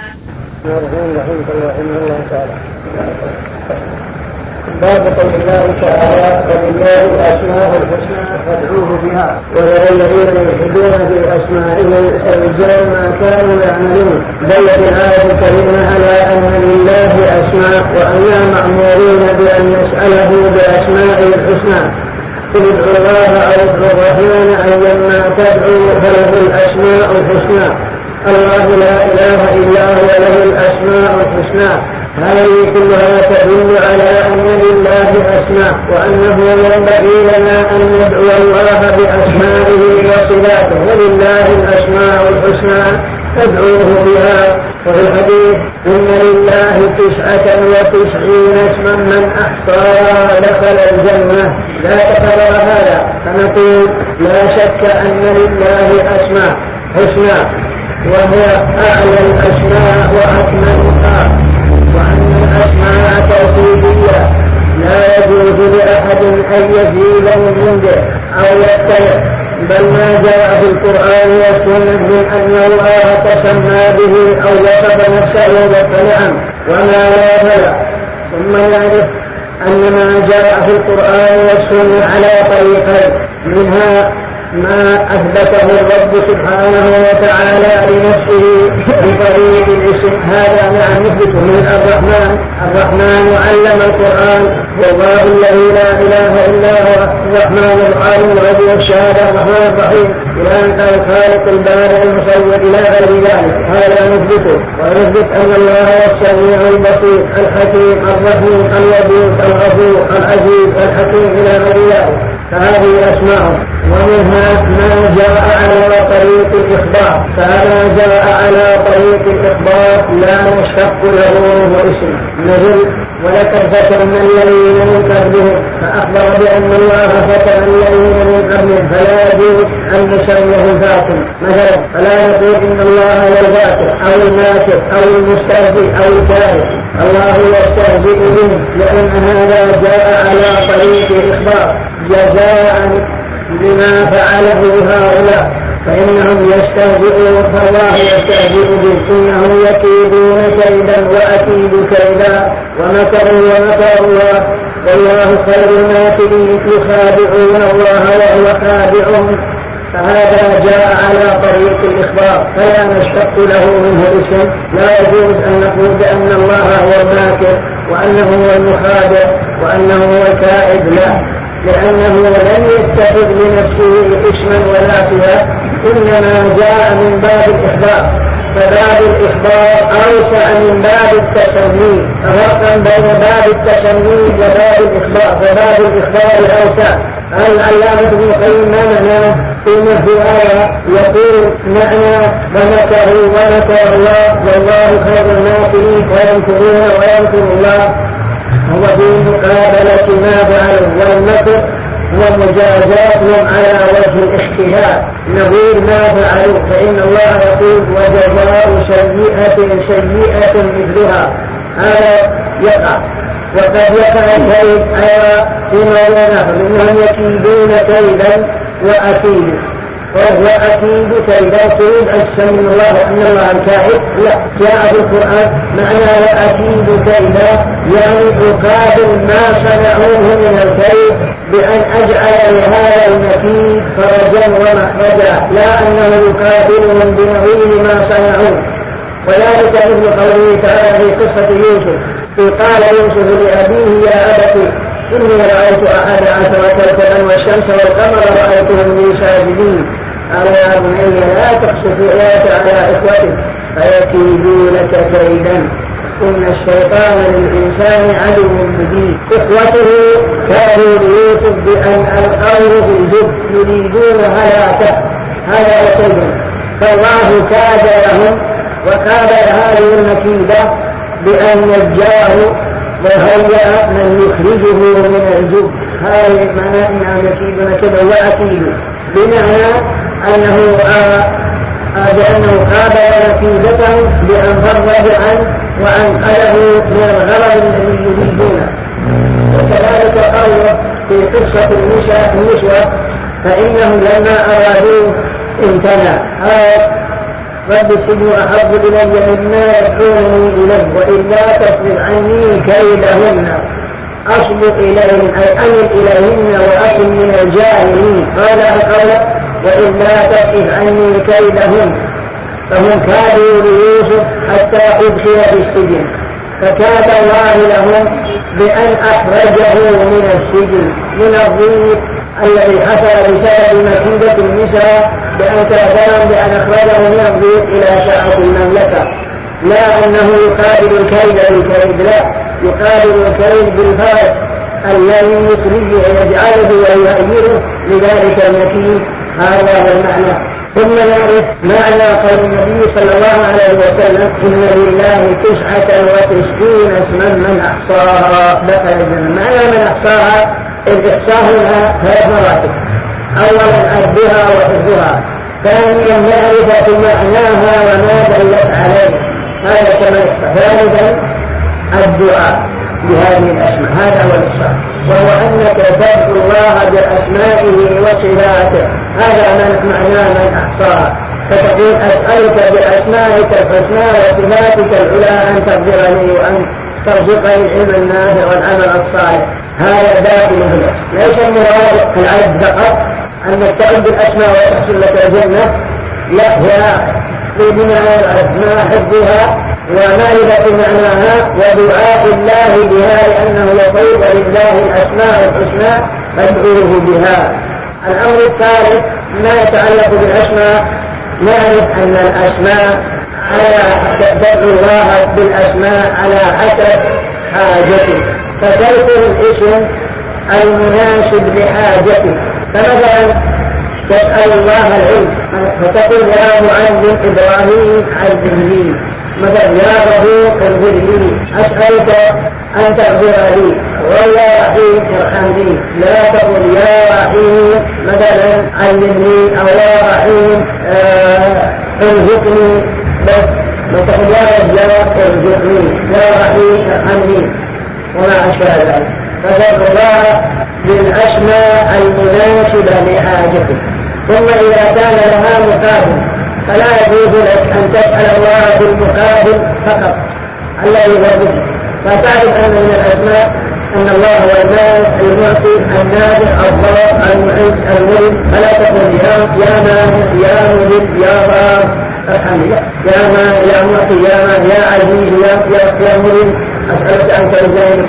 باب قول الله تعالى ولله الأسماء الحسنى فادعوه بها. ولا الذين يلحدون في اسمائه سيجزون ما كانوا يعملون. بل الايه الكريمه على أن لله أسماء وأنا مامورون بأن نسأله باسمائه الحسنى. قل ادعوا الله أو ادعوا الرحمن ايما تدعوا فله الأسماء الحسنى. الله لا إله إلا هو له الأسماء الحسنى. هذه كلها تدل على أن لله أسماء وأنه ينبغي لنا أن ندعو الله بأسمائه وصفاته. ولله الأسماء الحسنى فادعوه بها. وفي الحديث إن لله تسعة وتسعين اسما من أحصاها دخل الجنة. لا تقرر هذا. فنقول لا شك أن لله أسماء حسنى وهي أعلى الأسماء وأكملها. الأسماء توحيدية لا يجوز لأحد أن يزيد من عنده أو يتبع بل ما جاء في القرآن والسنة من أن الله تسمى به أو وصف نفسه فنعم وما لا فلا ثم يعرف أن ما جاء في القرآن والسنة على طريقين منها ما أثبته الرب سبحانه وتعالى لنفسه بطريق الاسم. هذا نعم من الرحمن. الرحمن علم القرآن. والله الذي لا إله إلا هو. الرحمن العالم الغيب والشهادة الرحمن الرحيم. إلى أن قال الخالق البارئ المصور. إلى غير ذلك. هذا نثبته ونثبت أن الله هو السميع البصير. الحكيم الرحيم الودود الغفور العزيز الحكيم إلى غير ذلك. فهذه أسماء. ومنها ما جاء على طريق الإخبار. فما جاء على طريق الإخبار لا يشتق له اسم نزل ولقد فتن الذين من قبلهم فأخبر بأن الله فتن الذين من قبلهم فلا يجوز أن نسميه فاتن مثلا فلا نقول إن الله هو الفاتن أو الناصر أو المستهزئ أو الكاهن الله يستهزئ به لأن هذا جاء على طريق الإخبار. جزاء بما فعله هؤلاء فإنهم يستهزئون فالله يستهزئ بهم إنهم يكيدون كيدا وأكيد كيدا ومكروا ومكر الله والله خير الماكرين يخادعون الله وهو خادعهم فهذا جاء على طريق الإخبار. فلا نشتق له منه اسم لا يجوز أن نقول بأن الله هو الماكر وأنه هو المخادع وأنه هو الكائد. لا. لأنه لم يتخذ لنفسه اسما ولا صفة إنما جاء من باب الإخبار. فباب الإخبار أوسع من باب التسمي فرقا بين باب التسمي وباب الإخبار. فباب الإخبار أوسع. العلامة ابن القيم ما معناه في آية يقول معنى ومكروا ومكر الله. والله خير الناصرين ويمكرون ويمكر الله. هو في مقابلة ما فعلوا والمكر ومجازاتهم على وجه الاحتهال نظير ما فعلوا فإن الله يقول وجزاء سيئة سيئة مثلها. هذا يقع. وقد يقع الكيد أيضا فيما لا نحن إنهم يكيدون كيدا وأكيد وهو أكيد كيدا تريد أن تسمي الله أن الله الكائد لا جاء في القرآن معنى وأكيد كيدا يعني أقابل ما صنعوه من الكيد بأن أجعل لهذا المكيد فرجا ومخرجا لا أنه يقابلهم بنظير ما صنعوه. وذلك مثل قوله تعالى في قصة يوسف إذ قال يوسف لأبيه يا أبت إني رأيت أحد عشر كوكبا والشمس والقمر رأيتهم لي ساجدين قال يا بني لا تقصف الآيات على إخوتك. فيكيدونك كيدا. إن الشيطان للإنسان عدو مبين. إخوته كانوا ليوسف بأن ألقوه بالجب يريدون هلاكه. يقول فالله كاد لهم وكاد هذه المكيدة بأن نجاه وهيأ من يخرجه من الجب هذه معنى إنهم يكيدون كذا وأكيد بمعنى أنه بأنه قابل نتيجته بأن فرج عنه وأنقله من الغرض الذي يريدونه وكذلك قال في قصة النسوة فإنهم لما أرادوه امتنع السجن أحب إلي مما يدعونني إليه وإلا تصرف عني كيدهن. أصبر إليهم أي أمل إليهن وأكن من الجاهلين. قال القول وإلا تصف عني كيدهم فهم كادوا ليوسف حتى أدخل في السجن. فكاد الله لهم بأن أخرجه من السجن من الضيق. الذي حصل بسبب مكيدة النساء بأن كادهم بأن أخرجه من الضيق إلى ساعة المملكة. لا أنه يقابل الكيد بالكيد لا يقابل الكيد بالفرس الذي يخرجه ويجعله ويؤيره لذلك المكيد هذا هو المعنى. ثم نعرف معنى قول النبي صلى الله عليه وسلم إن لله تسعة وتسعين اسما من أحصاها. دخل الجنة. معنى من أحصاها؟ هنا ثلاث مراتب. أولا أردها وحفظها ثانيا معرفة معناها وما دلت عليه. هذا كما ثالثا الدعاء بهذه الأسماء. هذا هو الإحصاء وهو أنك تدعو الله بأسمائه وصفاته. هذا معناه من أحصاها فتقول أسألك بأسمائك الحسنى وصفاتك العلى أن تغفر لي وأن ترزقني العلم النافع والعمل الصالح. هذا داخل هنا ليس المراد العبد فقط أنك تعد الأسماء وتحصل لك الجنة لا هي بمعنى الأسماء حفظها ومعرفة معناها ودعاء الله بها لأنه يقول ولله الأسماء الحسنى فادعوه بها. الأمر الثالث ما يتعلق بالأسماء. نعرف أن الأسماء على تدعو الله بالأسماء على حسب حاجته. فتذكر الاسم المناسب لحاجته. فمثلا تسأل الله العلم. فتقول يا معلم إبراهيم علمني. مثلا يا غفور اغفر أسألك أن تغفر لي. ويا رحيم ارحمني. لا تقل يا رحيم. مثلا علمني. أو يا رحيم آه، ارزقني. بس وتقول يا رجال ارزقني يا رحيم ارحمني وما اشبه ذلك فذكر الله بالاسماء المناسبه لحاجته ثم إذا كان لها مقابل فلا يجوز لك أن تسأل الله بالمقابل فقط. الذي هو به فتعرف أن من الأسماء أن الله هو المالك المعطي النافع الضار المعز الملك فلا تقل يا يا مالك يا ملك يا ضار يا ما يا معطي يا ما يا عزيز يا يا يا ملك أسألك أن ترزقني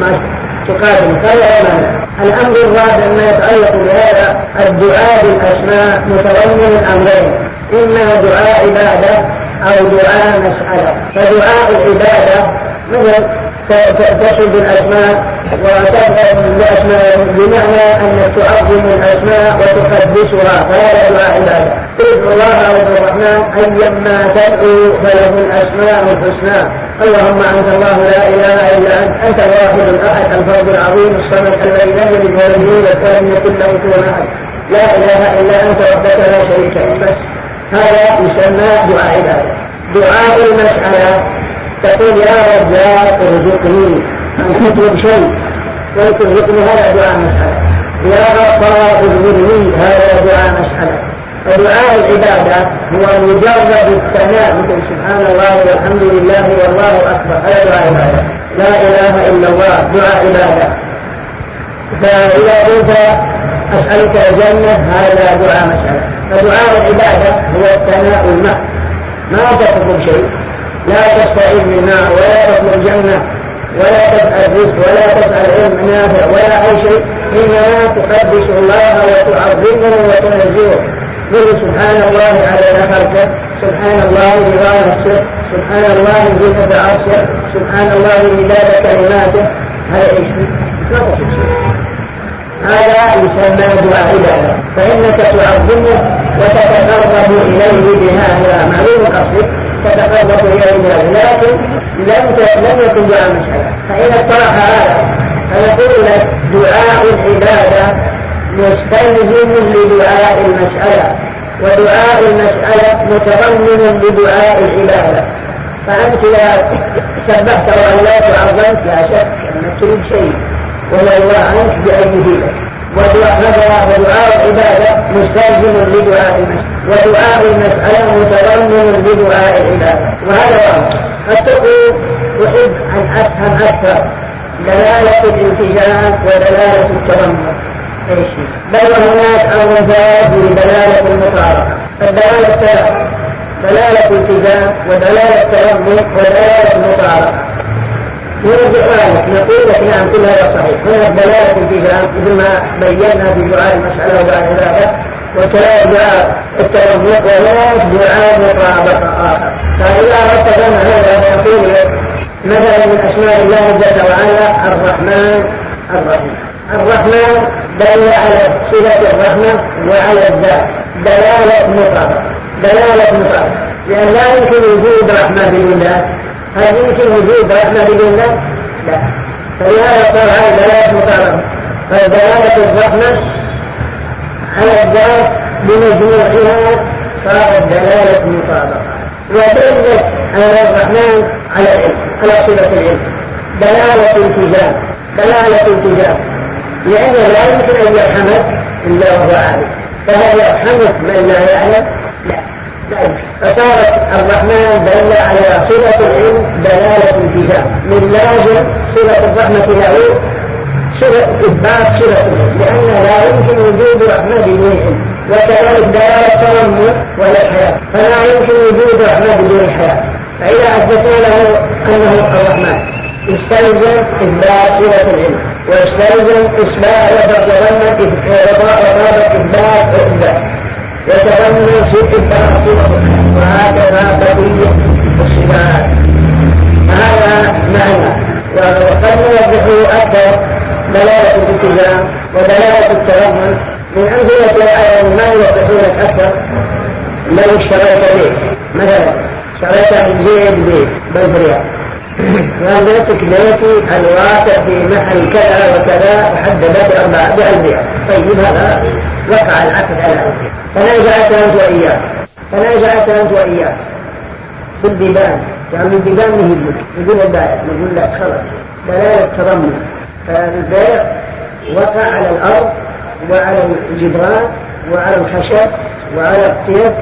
ما تقابل فلا مانع الأمر الرابع ما يتعلق بهذا الدعاء بالأسماء متضمن الأمرين إما دعاء عبادة أو دعاء مسألة فدعاء العبادة مثل تصل بالأسماء وتبدأ بالأسماء بمعنى أنك تعظم الأسماء وتقدسها فهذا دعاء عبادة تدعو الله عز الرحمن أيما تدعو فله الأسماء الحسنى. اللهم أنت الله لا إله إلا أنت. أنت الواحد الأحد الفرد العظيم. الصمد الذي لم يلد ولم يولد ولم يكن له كفوا لا إله إلا أنت وحدك لا شريك لك. بس هذا يسمى دعاء عبادة دعاء المسألة. تقول يا رب لا ترزقني. أن تطلب شيء وترزقني هذا دعاء مسألة يا غفار اغفرني هذا دعاء مسألة فدعاء العبادة هو مجرد الثناء مثل سبحان الله والحمد لله والله أكبر. هذا دعاء عبادة. لا إله إلا الله. دعاء عبادة. فإذا قلت أسألك الجنة هذا دعاء مسألة. فدعاء العبادة هو الثناء الماء ما تطلب شيء. لا تستعيذ بالماء ولا تطلب الجنة ولا تسأل رزق ولا تسأل علم نافع ولا أي شيء. إنما تقدس الله وتعظمه وتنزهه. قل سبحان الله على نفرك سبحان الله بغار نفسه سبحان الله زينة عرشه سبحان الله مداد كلماته. هذا إيش؟ هذا يسمى دعاء عبادة فإنك تعظمه وتتقرب إليه بهذا معلوم قصدك تتقرب إليه بهذا. لكن لم لم يكن دعاء مسألة فإن اقترح هذا فيقول لك دعاء العبادة مستلزم لدعاء المسألة. ودعاء المسألة متضمن لدعاء العبادة. فأنت إذا سبحت وأولات وعظمت لا شك أنك تريد شيء. الله عنك بأي هيبة ودعاء ودعاء العبادة مستلزم لدعاء المسألة. ودعاء المسألة متضمن لدعاء العبادة. وهذا واضح. قد تقول أحب أن أفهم أكثر. دلالة الالتزام ودلالة التضمن. بل هناك أمر ثالث دلالة المطابقة. فالدلالة ثلاث دلالة التزام ودلالة تضمن ودلالة المطابقة. نرجع ذلك نقول لك نعم كل هذا صحيح. هناك دلالة التزام مثل ما بينا في دعاء المسألة ودعاء العبادة وكذلك دعاء التوضؤ وهناك دعاء مطابقة آخر. فإذا أردت فهم هذا نقول مثلا من أسماء الله جل وعلا الرحمن الرحيم. الرحمن دل على صفة الرحمة وعلى الذات. دلالة مطابقة دلالة مطابقة لأن لا يمكن وجود رحمة بالله. هل يمكن وجود رحمة بدون لا؟ فلهذا قال هذه دلالة مقارنة فدلالة الرحمة على الذات بمجموعها صارت دلالة مطابقة ودلت على الرحمن على العلم على صفة العلم. دلالة التزام دلالة التزام لأنه لا يمكن أن يرحمك إلا وهو عالم فهل يرحمك من لا يعلم؟ لا. فصارت الرحمن دل على صلة العلم دلالة التزام من لازم صلة الرحمة له صلة إثبات صلة العلم. لأن لا يمكن وجود رحمة بدون علم. وكذلك دلالة التنمر ولا الحياة فلا يمكن وجود رحمة بدون الحياة فإذا أثبتنا له أنه الرحمن. استلزم إثبات صلة العلم واستلزم إثبات وتضمن إثبات إثبات يتضمن ست التناقض وهكذا بقية الصفات. هذا معنى. وقد نوضح أكثر دلالة الالتزام ودلالة التضمن من أمثلة ما يوضحون أكثر لو اشتغلت به. مثلا اشتريتها من زيد بيت بالرياض بيتك بيتي الواقع في محل كذا وكذا وحددت أربعة بألف ريال طيب هذا وقع العقد على فنازعت أنت وإياه فنازعت أنت وإياه في البيبان يعني البيبان لك. يقول البائع يقول لك خلاص. دلالة تضمن فالبيع وقع على الأرض وعلى الجدران وعلى الخشب وعلى الطيب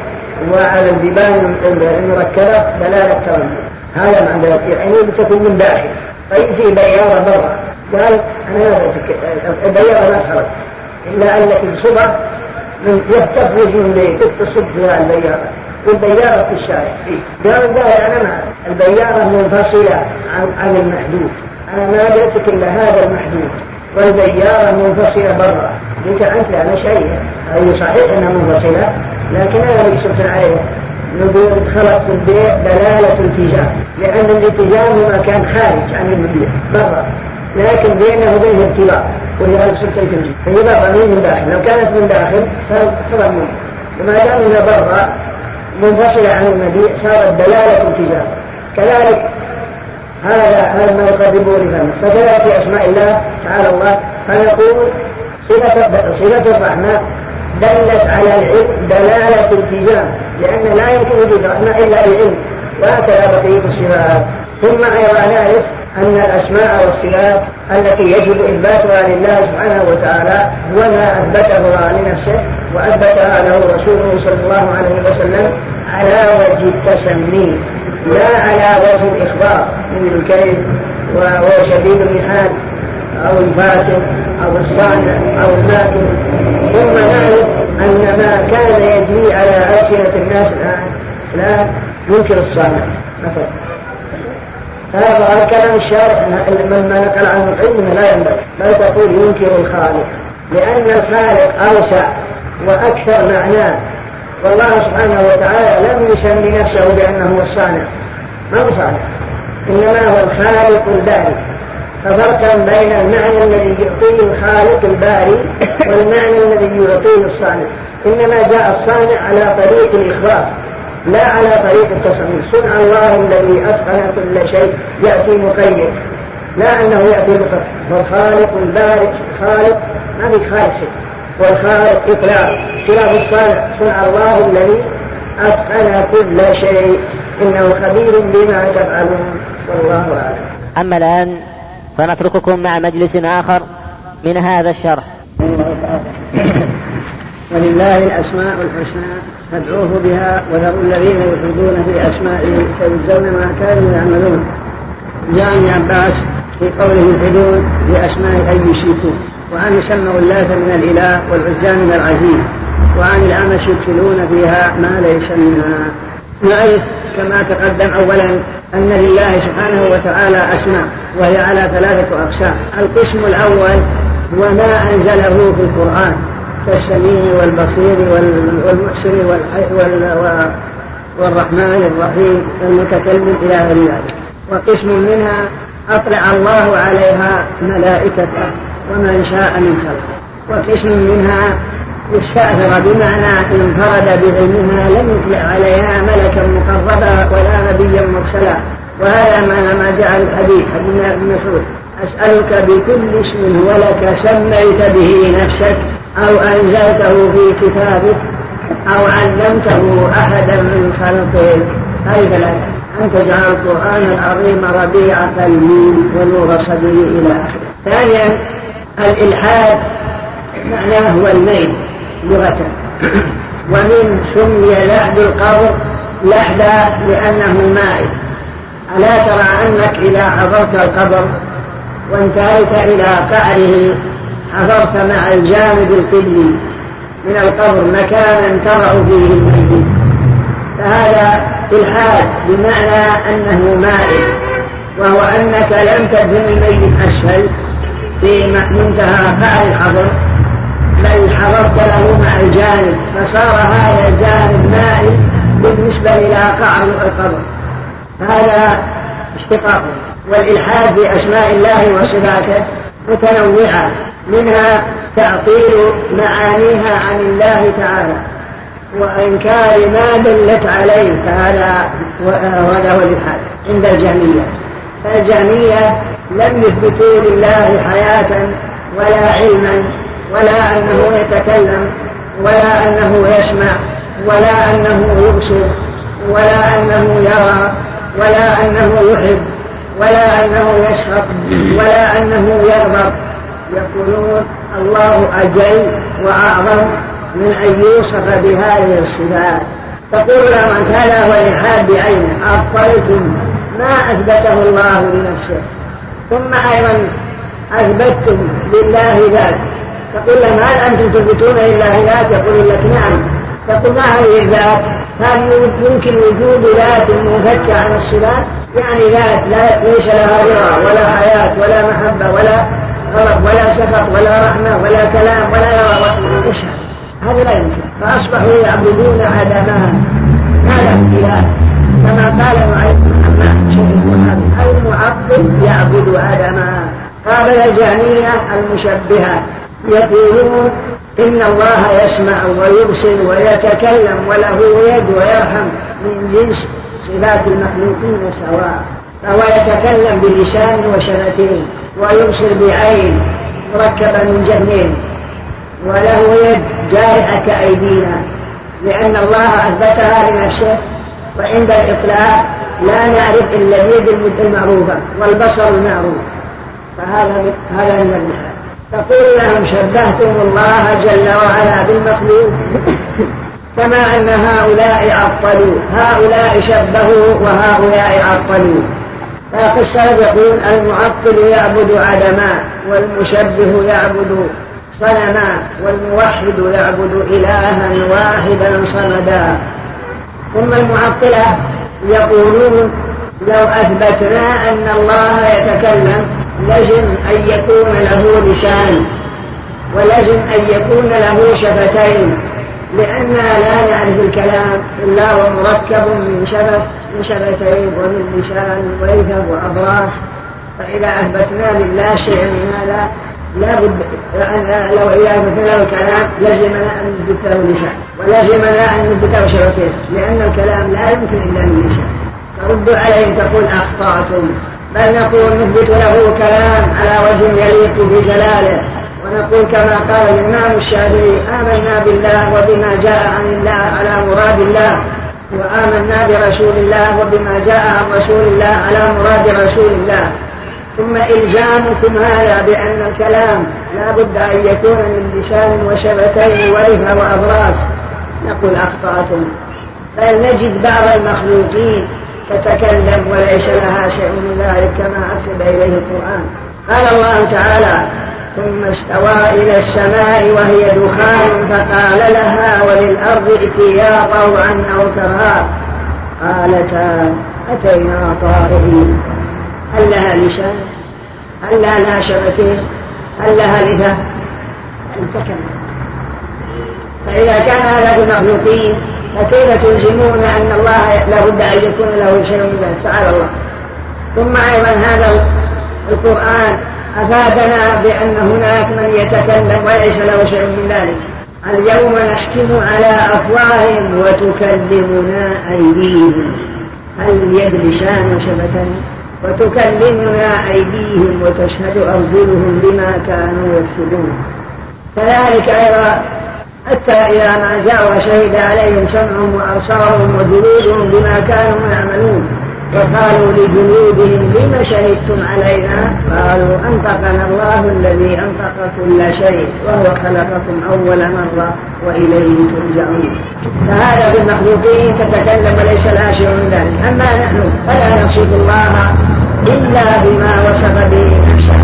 وعلى البيبان المركبة. دلالة تضمن هذا معنى يعني بتكون من داخل. طيب في بيارة برا قال أنا البيارة ما خرج إلا أنك بصبع من يفتح من بيتك تصب فيها البيارة والبيارة في الشارع. قال لا أنا البيارة منفصلة عن عن المحدود. أنا ما جئتك إلا هذا المحدود. والبيارة منفصلة برا. قلت أنت أنا شيء. أي صحيح أنها منفصلة لكن أنا شفت عليها. نقول خلق البيع دلالة التجار لأن الاتجاه هو مكان خارج عن المبيع برا. لكن بينه وبينه ارتباط ولهذا صرت التنجيم فهي برا من داخل. لو كانت من داخل صار منه وما دام انها برا منفصلة عن المبيع صارت دلالة التجار كذلك هذا هذا ما يقربه لفمه فكذلك في أسماء الله تعالى الله فنقول صفة صفة الرحمة. دلت على العلم دلالة التزام لأن لا يمكن وجود رحمة إلا بعلم وهكذا بقية الصفات ثم أيضا نعرف أن الأسماء والصفات التي يجب إثباتها لله سبحانه وتعالى وما أثبتها لنفسه وأثبتها له رسوله صلى الله عليه وسلم على وجه التسمي لا على وجه الإخبار من الكيف وهو شديد المحال أو الفاتن أو الصانع أو الماكن ثم نعرف أن ما كان يجري على ألسنة الناس الآن لا ينكر الصانع مثلا. هذا كلام الشارع مما نقل عنه العلم لا ينبغي بل تقول ينكر الخالق. لأن الخالق أوسع وأكثر معناه. والله سبحانه وتعالى لم يسمي نفسه بأنه هو الصانع ما هو صانع؟ إنما هو الخالق الباري ففرقا بين المعنى الذي يعطيه الخالق الباري والمعنى الذي يعطيه الصانع. إنما جاء الصانع على طريق الإخبار لا على طريق التصميم. صنع الله الذي أتقن كل شيء يأتي مقيد. لا أنه يأتي بقطع والخالق البارئ خالق ما في خالق شيء. والخالق إطلاق خلاف الصانع. صنع الله الذي أتقن كل شيء. إنه خبير بما تفعلون. والله أعلم. أما الآن فنترككم مع مجلس آخر من هذا الشرح. ولله الأسماء الحسنى فادعوه بها وذروا الذين يلحدون في أسمائه فيجزون ما كانوا يعملون. جاء ابن عباس في قوله يلحدون بأسماء أي يشركون وأن يسموا اللات من الإله والعزى من العزيز وعن الأمش يدخلون فيها ما ليس منها. نعرف كما تقدم أولا أن لله سبحانه وتعالى أسماء وهي على ثلاثة أقسام. القسم الأول هو ما أنزله في القرآن كالسميع والبصير والمحسن والرحمن الرحيم والمتكلم إلى غير ذلك. وقسم منها أطلع الله عليها ملائكته ومن شاء من خلقه. وقسم منها استأثر بمعنى انفرد بعلمها لم يطلع عليها ملكا مقربا ولا نبيا مرسلا. وهذا معنى ما جاء الحديث حديث ابن مسعود. أسألك بكل اسم ولك سميت به نفسك أو أنزلته في كتابك أو علمته أحدا من خلقك. هذه ثلاثة أن تجعل القرآن العظيم ربيع قلبي ونور صدري إلى آخره. ثانيا الإلحاد معناه هو الميل. لغة. ومن سمي لحد القبر لحدا لأنه مائل. ألا ترى أنك إذا حضرت القبر وانتهيت إلى قعره حضرت مع الجانب القبلي من القبر مكانا ترى فيه الميت فهذا إلحاد بمعنى أنه مائل. وهو أنك لم تدفن الميت أسفل في منتهى قعر القبر بل حضرت له مع الجانب فصار هذا الجانب مائل بالنسبة إلى قعر القبر. هذا اشتقاق. والإلحاد بأسماء الله وصفاته متنوعة منها تعطيل معانيها عن الله تعالى وإنكار ما دلت عليه فهذا هذا هو الإلحاد عند الجهمية. فالجهمية لم يثبتوا لله حياة ولا علما ولا أنه يتكلم ولا أنه يسمع ولا أنه يبصر ولا أنه يرى ولا أنه يحب ولا أنه يسخط ولا أنه يغضب. يقولون الله أجل وأعظم من أن يوصف بهذه الصفات. تقول لهم هذا هو الإلحاد بعينه أبطلتم ما أثبته الله لنفسه. ثم أيضا أثبتتم لله ذات تقول لهم هل أنتم تثبتون لله ذات يقول لك نعم. تقول ما هذه الذات؟ هل يمكن وجود ذات منفكة عن الصفات. يعني ذات لا ليس لها رضا ولا حياة ولا محبة ولا غضب ولا سخط ولا رحمة ولا كلام ولا إيش؟ هذا لا يمكن. فأصبحوا يعبدون عدمها هذا اختلاف كما قال محمد شيخ البخاري المعبد يعبد عدمها قابل الجهمية المشبهة يقولون إن الله يسمع ويبصر ويتكلم وله يد ويرحم من جنس صفات المخلوقين سواء. فهو يتكلم بلسان وشفتين ويبصر بعين مركبة من جهنين وله يد جارحة كأيدينا. لأن الله أثبتها لنفسه وعند الإطلاق لا نعرف إلا اليد المعروفة والبصر المعروف. فهذا هذا من المحال تقول لهم شبهتم الله جل وعلا بالمخلوق كما أن هؤلاء عطلوا. هؤلاء شبهوا وهؤلاء عطلوا. ففي السلف يقول المعطل يعبد عدما والمشبه يعبد صنما والموحد يعبد إلها واحدا صمدا. ثم المعطلة يقولون لو أثبتنا أن الله يتكلم لزم أن يكون له لسان ولزم أن يكون له شفتين لأننا لا نعرف الكلام إلا هو مركب من شفت من شفتين ومن لسان ويثب وأضراس فإذا أثبتنا لله شيئا من هذا لا بد لو إذا أثبتنا الكلام لزمنا أن نثبت له لسان ولزمنا أن نثبت له شفتين لأن الكلام لا يمكن إلا من لسان. ترد عليهم تقول أخطأتم. بل نقول نثبت له كلام على وجه يليق بجلاله ونقول كما قال الإمام الشافعي آمنا بالله وبما جاء عن الله على مراد الله وآمنا برسول الله وبما جاء عن رسول الله على مراد رسول الله. ثم إلزامكم هذا بأن الكلام لا بد أن يكون من لسان وشفتين ورفة وأضراس نقول أخطأتم. بل نجد بعض المخلوقين تتكلم وليس لها شيء من ذلك كما أكد إليه القرآن. قال الله تعالى ثم استوى إلى السماء وهي دخان فقال لها وللأرض ائتيا طوعا أو كرها قالتا أتينا طائعين هل لها لسان؟ هل لها لها شفتين هل لها لفة تكلم. فإذا كان هذا في المخلوقين فكيف تلزمون أن الله لابد أن يكون له شيء من ذلك؟ تعالى الله. ثم أيضا هذا القرآن أفادنا بأن هناك من يتكلم وليس له شيء من ذلك. اليوم نحكم على أفواههم وتكلمنا أيديهم. هل اليد لسان وشفتين وتكلمنا أيديهم وتشهد أرجلهم بما كانوا يكسبون. كذلك أيضا حتى إذا ما جاءوا وشهد عليهم سمعهم وأبصارهم وجلودهم بما كانوا يعملون. وقالوا لجنودهم لم شهدتم علينا؟ قالوا أنطقنا الله الذي أنطق كل شيء وهو خلقكم أول مرة وإليه ترجعون. فهذا بالمخلوقين تتكلم وليس لها شيء من ذلك. أما نحن فلا نصف الله إلا بما وصف به نفسه.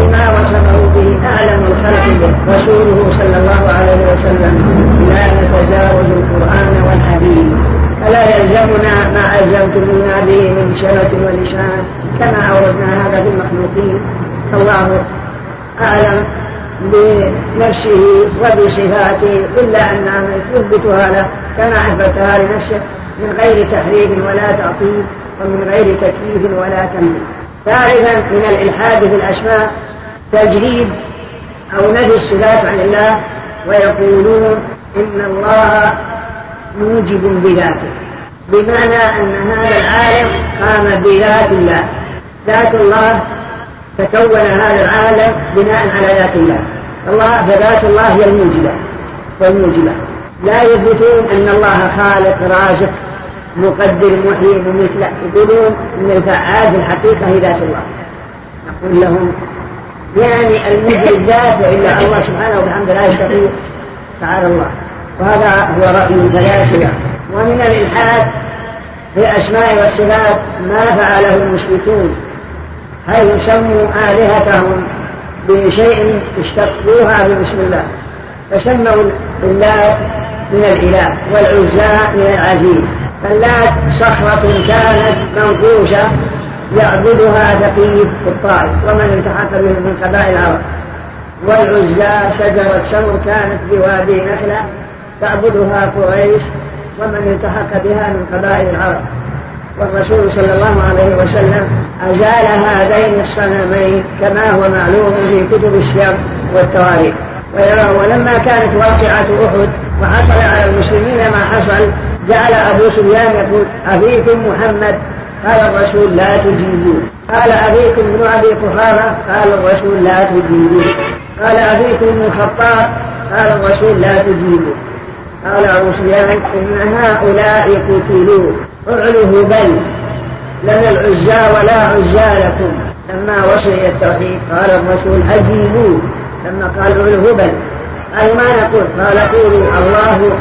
وبما وصفه به أعلم الخلق رسوله صلى الله عليه وسلم لا نتجاوز القرآن والحديث. فلا يلزمنا ما ألزمتمونا به من شرة ولسان كما أوردنا هذا في المخلوقين. الله أعلم بنفسه وبصفاته إلا أننا نثبتها له كما أثبتها لنفسه من غير تحريف ولا تعطيل ومن غير تكليف ولا تمليك ثالثا من الإلحاد في الأسماء تجريد أو نفي الصفات عن الله ويقولون إن الله موجب بذاته. بمعنى أن هذا العالم قام بذات الله. ذات الله تكون هذا العالم بناء على ذات الله. الله فذات الله هي الموجبة. والموجبة. لا يثبتون أن الله خالق رازق مقدر محيي لا يقولون أن الفعال في الحقيقة هي ذات الله. نقول لهم يعني الموجب ذاته إلا الله سبحانه وبحمده لا يستطيع تعالى الله. وهذا هو رأي الفلاسفة ومن الإلحاد في الأسماء والصفات ما فعله المشركون. حيث سموا آلهتهم بشيء اشتقوها بسم الله؟ فسموا الله من الإله والعزى من العزيز. فاللات صخرة كانت منقوشة يعبدها في الطائف ومن التحق به من قبائل العرب. والعزى شجرة سمر كانت بوادي نخلة تعبدها قريش ومن التحق بها من قبائل العرب. والرسول صلى الله عليه وسلم أزال هذين الصنمين كما هو معلوم في كتب السير والتواريخ. ولما كانت واقعة أحد وحصل على المسلمين ما حصل جعل أبو سفيان يقول أبيكم محمد؟ قال الرسول لا تجيبون. قال أبيكم ابن أبي قحافة؟ قال الرسول لا تجيبون. قال أبيكم ابن الخطاب؟ قال الرسول لا تجيبون. قال أبو سفيان إن هؤلاء قتلوا. اعلوا بل لنا العزى ولا عزى لكم. لما وصل إلى التوحيد قال الرسول أجيبوا. لما قال اعلوا بل. قالوا ما نقول؟ قال قولوا الله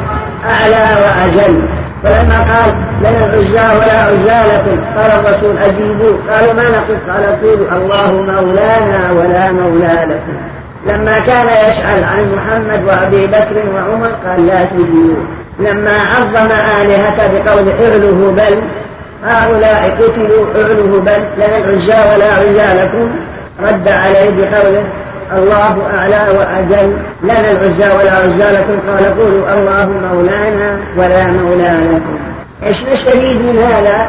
أعلى وأجل. فلما قال لنا العزى ولا عزى لكم قال الرسول أجيبوا قالوا ما نقول قال قولوا الله مولانا ولا مولى لكم لما كان يسأل عن محمد وأبي بكر وعمر قال لا تجيبوا لما عظم آلهته بقول اعلوه بل هؤلاء قتلوا اعلوه بل. لنا العزى ولا عزى لكم رد عليه بقوله الله أعلى وأجل لنا العزى ولا عزى لكم قال قولوا الله مولانا ولا مولى لكم إيش نستفيد من هذا؟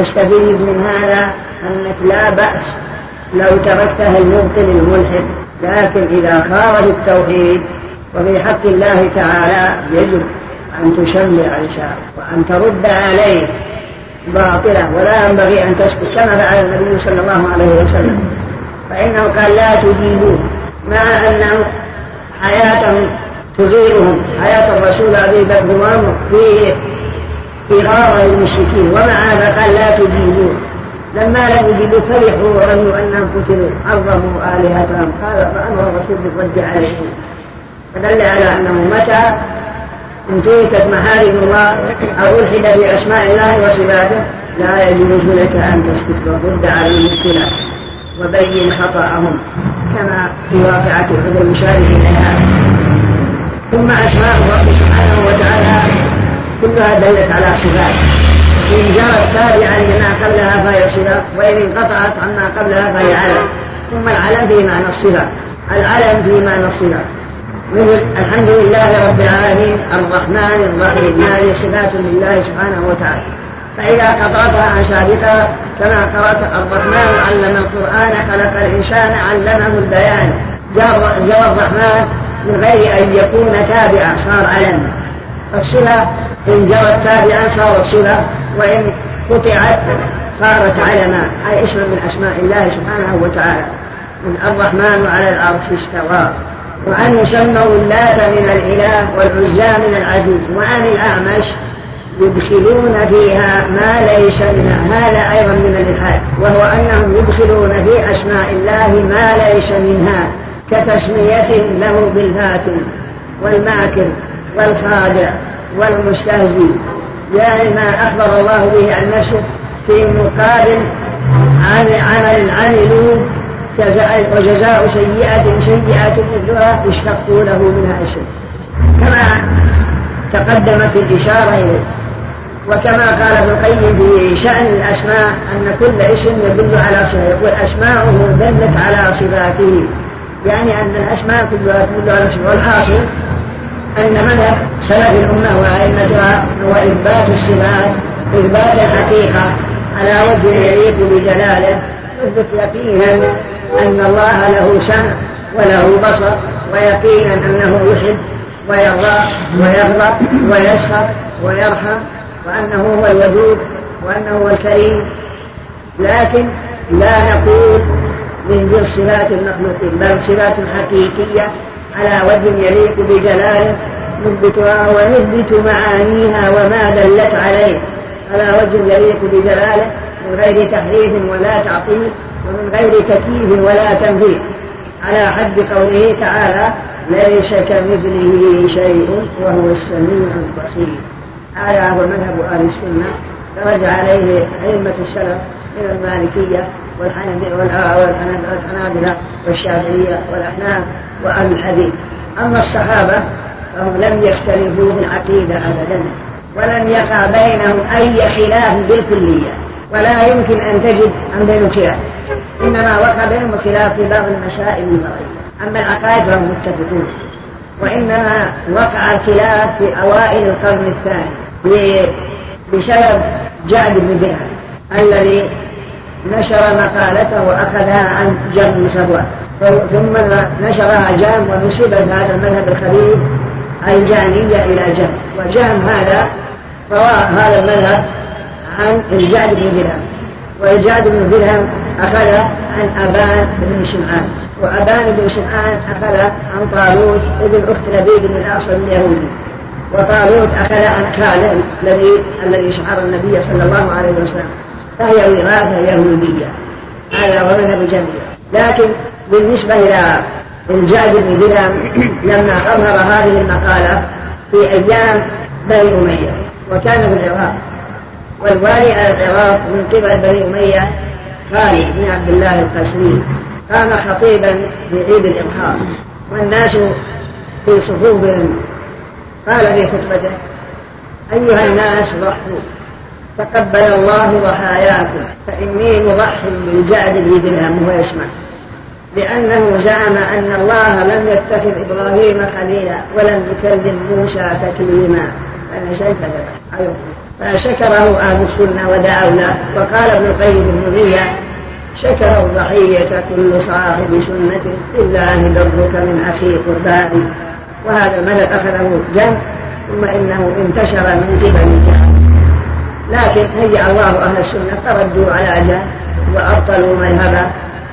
نستفيد من هذا أنك لا بأس لو تركتها المبطل الملحد لكن إذا خالف التوحيد وفي حق الله تعالى يجب أن تشمع لسانه وأن ترد عليه باطلة ولا ينبغي أن تسكت كما فعل النبي صلى الله عليه وسلم فإنه قال لا تجيبوه مع أن حياتهم تغيرهم حياة الرسول أبي بكر وعمر في إغارة المشركين ومع هذا قال لا تجيبوه لما لم يجدوا فرحوا ورموا أنهم قتلوا عظموا آلهتهم قال فأمر الرسول بالرد عليهم. فدل على أنه متى انتهكت محارم الله أو ألحد بأسماء الله وصفاته لا يجوز لك أن تسكت وترد عليهم الخلاف وبين خطأهم كما في واقعة أحد المشارك إليها ثم أسماء الله سبحانه وتعالى كلها دلت على صفات. إن جرت تابعا لما قبلها فهي صفة وإن انقطعت عما قبلها فهي علم. ثم العلم في معنى الصفة. العلم في معنى الصفة. مثل الحمد لله رب العالمين الرحمن الرحيم هذه صفات لله سبحانه وتعالى. فإذا قطعتها عن سابقها كما قرأت الرحمن علم القرآن خلق الإنسان علمه البيان. جرى الرحمن من غير أن يكون تابعا صار علم الصلة إن جرت تابعا صارت صلة وإن قطعت صارت علما. أي اسم من أسماء الله سبحانه وتعالى. من الرحمن على العرش استوى. وأن يسموا اللات من الإله والعزى من العزيز. وعن الأعمش يدخلون فيها ما ليس منها هذا أيضا من الإلحاد وهو أنهم يدخلون في أسماء الله ما ليس منها كتسميتهم له بالفاتن والماكر والخادع والمستهزي يعني ما أخبر الله به عن نفسه في مقابل عن عمل عملوا وجزاء سيئة سيئة مثلها اشتقوا له منها اسم كما تقدمت الإشارة إليه. وكما قال ابن القيم في شأن الأسماء أن كل اسم يدل على صفة يقول أسماؤه دلت على صفاته. يعني أن الأسماء كلها تدل على صفة. والحاصل أن مذهب سلف الأمة وأئمتها هو إثبات الصفات إثبات الحقيقة على وجه يليق بجلاله. يثبت يقينا أن الله له سمع وله بصر ويقينا أنه يحب ويرضى ويغضب ويسخط ويرحم وأنه هو الودود وأنه هو الكريم. لكن لا نقول من صفات المخلوقين بل صفات حقيقية على وجه يليق بجلاله نثبتها ونثبت معانيها وما دلت عليه على وجه يليق بجلاله من غير تحريف ولا تعطيل ومن غير تكييف ولا تنفيذ على حد قوله تعالى ليس كمثله شيء وهو السميع البصير. هذا هو مذهب أهل السنة درج عليه أئمة السلف من المالكية والحنابلة والشافعية والأحناف وأهل الحديث. أما الصحابة فهم لم يختلفوا في العقيدة أبدا ولم يقع بينهم أي خلاف بالكلية ولا يمكن أن تجد عن بينهم خلاف إنما وقع بينهم خلاف في بعض المسائل النظرية أما العقائد فهم متفقون وإنما وقع الخلاف في أوائل القرن الثاني. بسبب جعد بن درهم الذي نشر مقالته وأخذها عن جم بن ثم نشرها جام ونسبت هذا المذهب الخبيث الجانية إلى جم وجهم هذا روى هذا المذهب عن الجعد بن درهم. والجعد بن درهم أخذ عن أبان بن شمعان. وأبان بن شمعان أخذ عن طالوت ابن أخت لبيد بن الأعصم اليهودي. وطالوت أخذ عن خالد الذي الذي شعر النبي صلى الله عليه وسلم. فهي وراثة يهودية. هذا هو مذهب الجميع لكن بالنسبة إلى الجعد بن درهم لما أظهر هذه المقالة في أيام بني أمية وكان في العراق والوالي على العراق من قبل بني أمية خالد بن عبد الله القسري قام خطيبا في عيد الإضحى والناس في صفوفهم قال في خطبته أيها الناس ضحوا تقبل الله ضحاياكم فإني مضح بالجعد بن درهم وهو يسمع. لأنه زعم أن الله لم يتخذ إبراهيم خليلا ولم يكلم موسى تكليما. أيوه. فشكره أهل السنة ودعوا له. وقال ابن القيم بن شكر الضحية كل صاحب سنة لله درك من أخي قرباني وهذا المذهب أخذه جم ثم إنه انتشر من قبل الجهل. لكن هيأ الله أهل السنة فردوا على جهل وأبطلوا مذهبه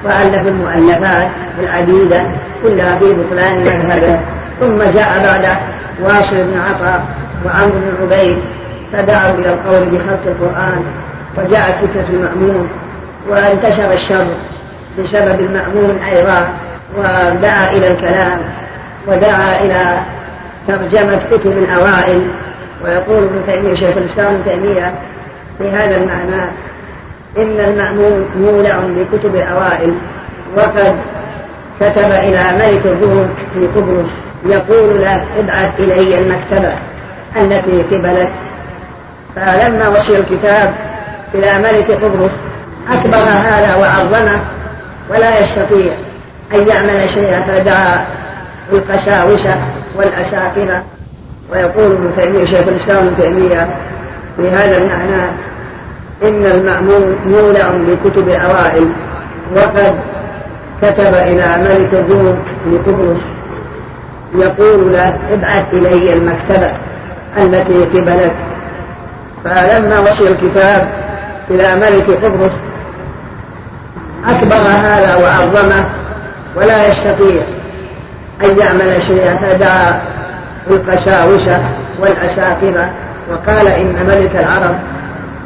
وألفوا المؤلفات العديدة كلها في بطلان مذهبه. ثم جاء بعده واصل بن عطاء وعمرو بن عبيد فدعوا إلى القول بخلق القرآن وجاءت فتنة المأمون وانتشر الشر بسبب المأمون أيضا ودعا إلى الكلام. ودعا إلى ترجمة كتب الأوائل ويقول ابن تيمية شيخ الإسلام ابن تيمية في هذا المعنى إن المأمون مولع بكتب الأوائل وقد كتب إلى ملك الروم في قبرص يقول له ابعث إلي المكتبة التي قبلك فلما وصل الكتاب إلى ملك قبرص أكبر هذا وعظمه ولا يستطيع أن يعمل شيئا فدعا القساوسة والأساقرة ويقول ابن تيمية شيخ الإسلام ابن تيمية في هذا المعنى إن المأمون مولع بكتب الأوائل وقد كتب إلى ملك الروم في قبرص يقول له ابعث إلي المكتبة التي قبلك فلما وصل الكتاب إلى ملك قبرص أكبر هذا وعظمه ولا يستطيع أن يعمل شيئا. فدعا القساوسة والأساقرة وقال إن ملك العرب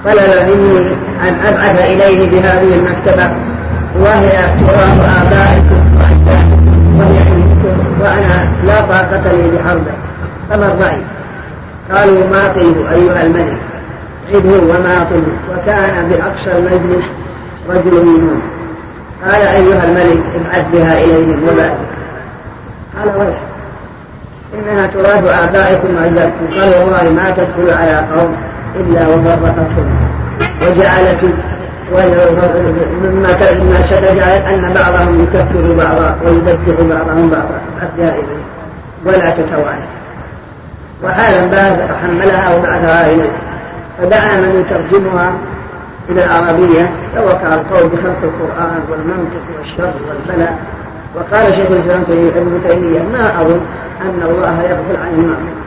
طلب مني أن أبعث إليه بهذه المكتبة وهي تراب آبائكم وهي وأنا لا طاقة لي بحربه فما الرأي؟ قالوا ماطله أيها الملك؟ عده وماطله وكان بأقصى المجلس رجل منهم. قال أيها الملك ابعث بها إليهم وبعد قال ويح إنها تراد آبائكم وأجدادكم قال والله ما تدخل على قوم إلا وفرقتهم وجعلت مما مما جعلت أن بعضهم يكفر بعضا ويبدع بعضهم بعضا. حتى إليه. ولا تتوالى. وحالا بعد حملها وبعثها إليه. فدعا من يترجمها إلى العربية توقع القول بخلق القرآن والمنطق والشر والبلاء. وقال شيخ الإسلام ابن تيمية ما أظن أن الله يغفل عن المعصية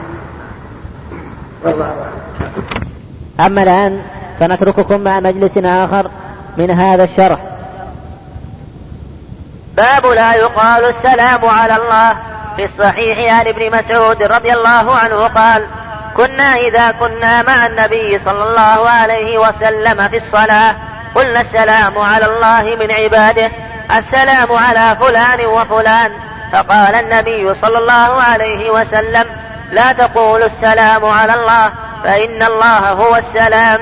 والله أعلم. أما الآن فنترككم مع مجلس آخر من هذا الشرح. باب لا يقال السلام على الله في الصحيح عن ابن مسعود رضي الله عنه قال كنا إذا كنا مع النبي صلى الله عليه وسلم في الصلاة قلنا السلام على الله من عباده السلام على فلان وفلان. فقال النبي صلى الله عليه وسلم لا تقولوا السلام على الله فإن الله هو السلام.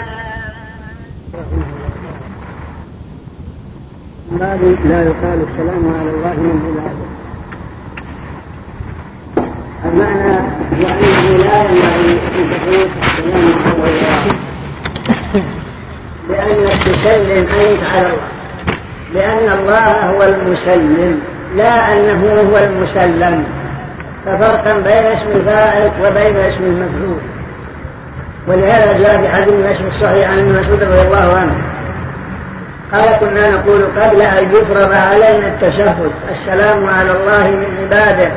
لا يقال السلام على الله من عباده المعنى وأنه لا ينبغي أن تقول السلام على الله. لأنك تسلم أنت على الله. لأن الله هو المسلم لا أنه هو المسلم. ففرقا بين اسم الفاعل وبين اسم المفعول. ولهذا جاء في حديث المشهور الصحيح عن ابن مسعود رضي الله عنه. قال كنا نقول قبل أن يفرض علينا التشهد السلام على الله من عباده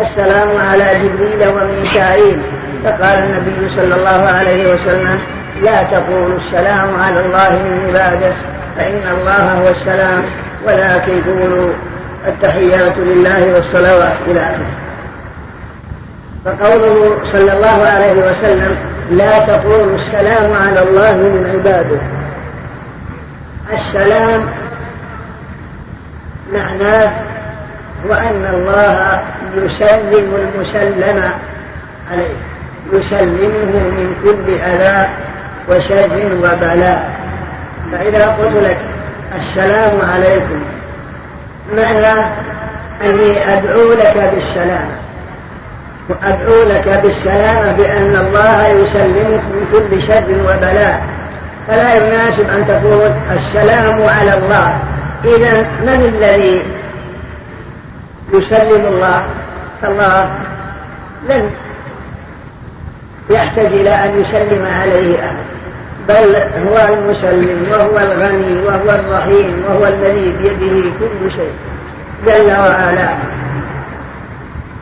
السلام على جبريل وميكائيل. فقال النبي صلى الله عليه وسلم لا تقولوا السلام على الله من عباده فإن الله هو السلام ولكن قولوا التحيات لله والصلوات إلى آخره. فقوله صلى الله عليه وسلم لا تقولوا السلام على الله من عباده. السلام معناه وأن الله يسلم المسلم عليه يسلمه من كل أذى وشر وبلاء. فإذا قلت لك السلام عليكم معنى أني أدعو لك بالسلام. وأدعو لك بالسلام بأن الله يسلمك من كل شر وبلاء. فلا يناسب أن تقول السلام على الله. إذا من الذي يسلم الله؟ فالله لن يحتاج إلى أن يسلم عليه أحد. بل هو المسلم وهو الغني وهو الرحيم وهو الذي بيده كل شيء. جل وعلا.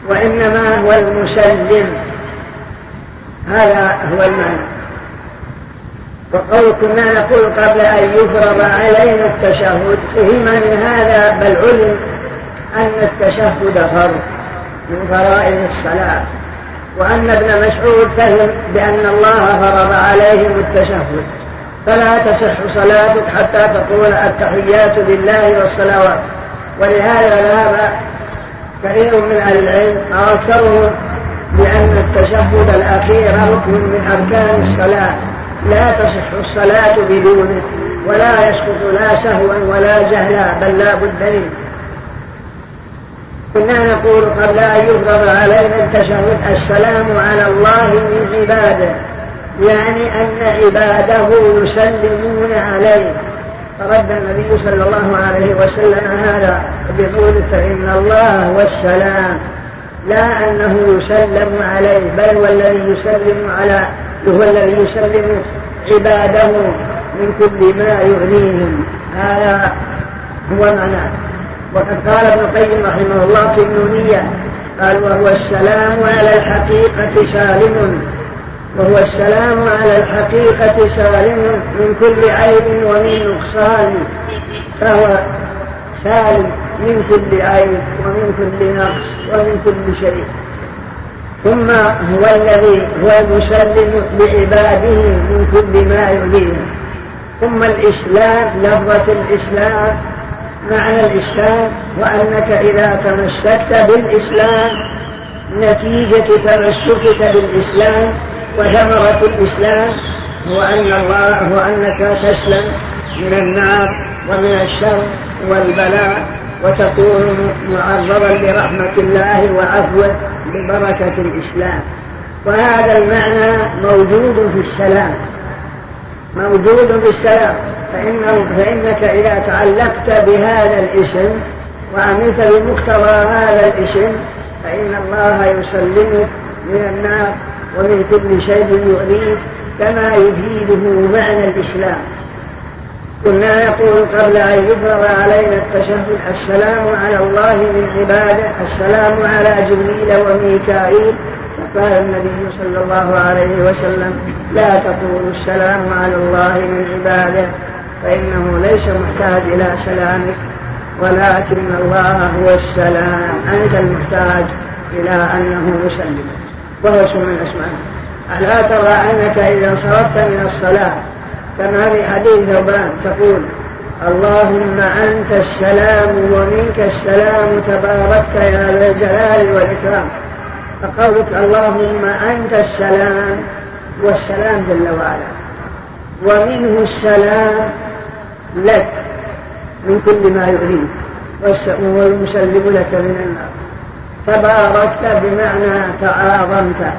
وإنما هو المسلم. هذا هو المعنى. وقول كنا نقول قبل أن يفرض علينا التشهد. فهم من هذا بل علم أن التشهد فرض من فرائض الصلاة. وأن ابن مسعود فهم بأن الله فرض عليهم التشهد. فلا تصح صلاتك حتى تقول التحيات لله والصلوات. ولهذا ذهب كثير من أهل العلم أو أكثرهم بأن التشهد الأخير ركن من أركان الصلاة. لا تصح الصلاة بدونه ولا يسقط لا سهوا ولا جهلا بل لا بد منه. كنا نقول قبل أن يفرض علينا التشهد السلام على الله من عباده يعني أن عباده يسلمون عليه. فرد النبي صلى الله عليه وسلم هذا بقول فإن الله هو السلام لا أنه يسلم عليه بل هو الذي يسلم على هو الذي يسلم عباده من كل ما يغنيهم. هذا هو معناه. وقد قال ابن القيم رحمه الله في النونية قال وهو السلام على الحقيقة سالم. وهو السلام على الحقيقة سالم من كل عيب ومن نقصان. فهو سالم من كل عيب ومن كل نقص ومن كل شيء. ثم هو الذي هو المسلم لعباده من كل ما يؤذيهم ثم الإسلام لفظة الإسلام معنى الإسلام وأنك إذا تمسكت بالإسلام نتيجة تمسكك بالإسلام وثمرة الإسلام هو أن الله هو أنك تسلم من النار ومن الشر والبلاء وتكون معرضا لرحمة الله وعفوه ببركة الإسلام. وهذا المعنى موجود في السلام موجود في السلام. فإنه فإنك إذا تعلقت بهذا الاسم وعملت بمقتضى هذا الاسم فإن الله يسلمك من النار ومن كل شيء يؤذيك كما يفيده معنى الإسلام. كنا يقول قبل أن يفرض علينا التشهد السلام على الله من عباده السلام على جبريل وميكائيل. فقال النبي صلى الله عليه وسلم لا تقولوا السلام على الله من عباده. فإنه ليس محتاج إلى سلامك ولكن الله هو السلام. أنت المحتاج إلى أنه يسلم وهو اسم من أسمائه ألا ترى أنك إذا انصرفت من الصلاة كما في حديث ثوبان تقول اللهم أنت السلام ومنك السلام تباركت يا ذا الجلال والإكرام. فقولك اللهم أنت السلام والسلام جل وعلا. ومنه السلام لك من كل ما يؤذيك والمسلم لك من النار. تباركت بمعنى تعاظمت.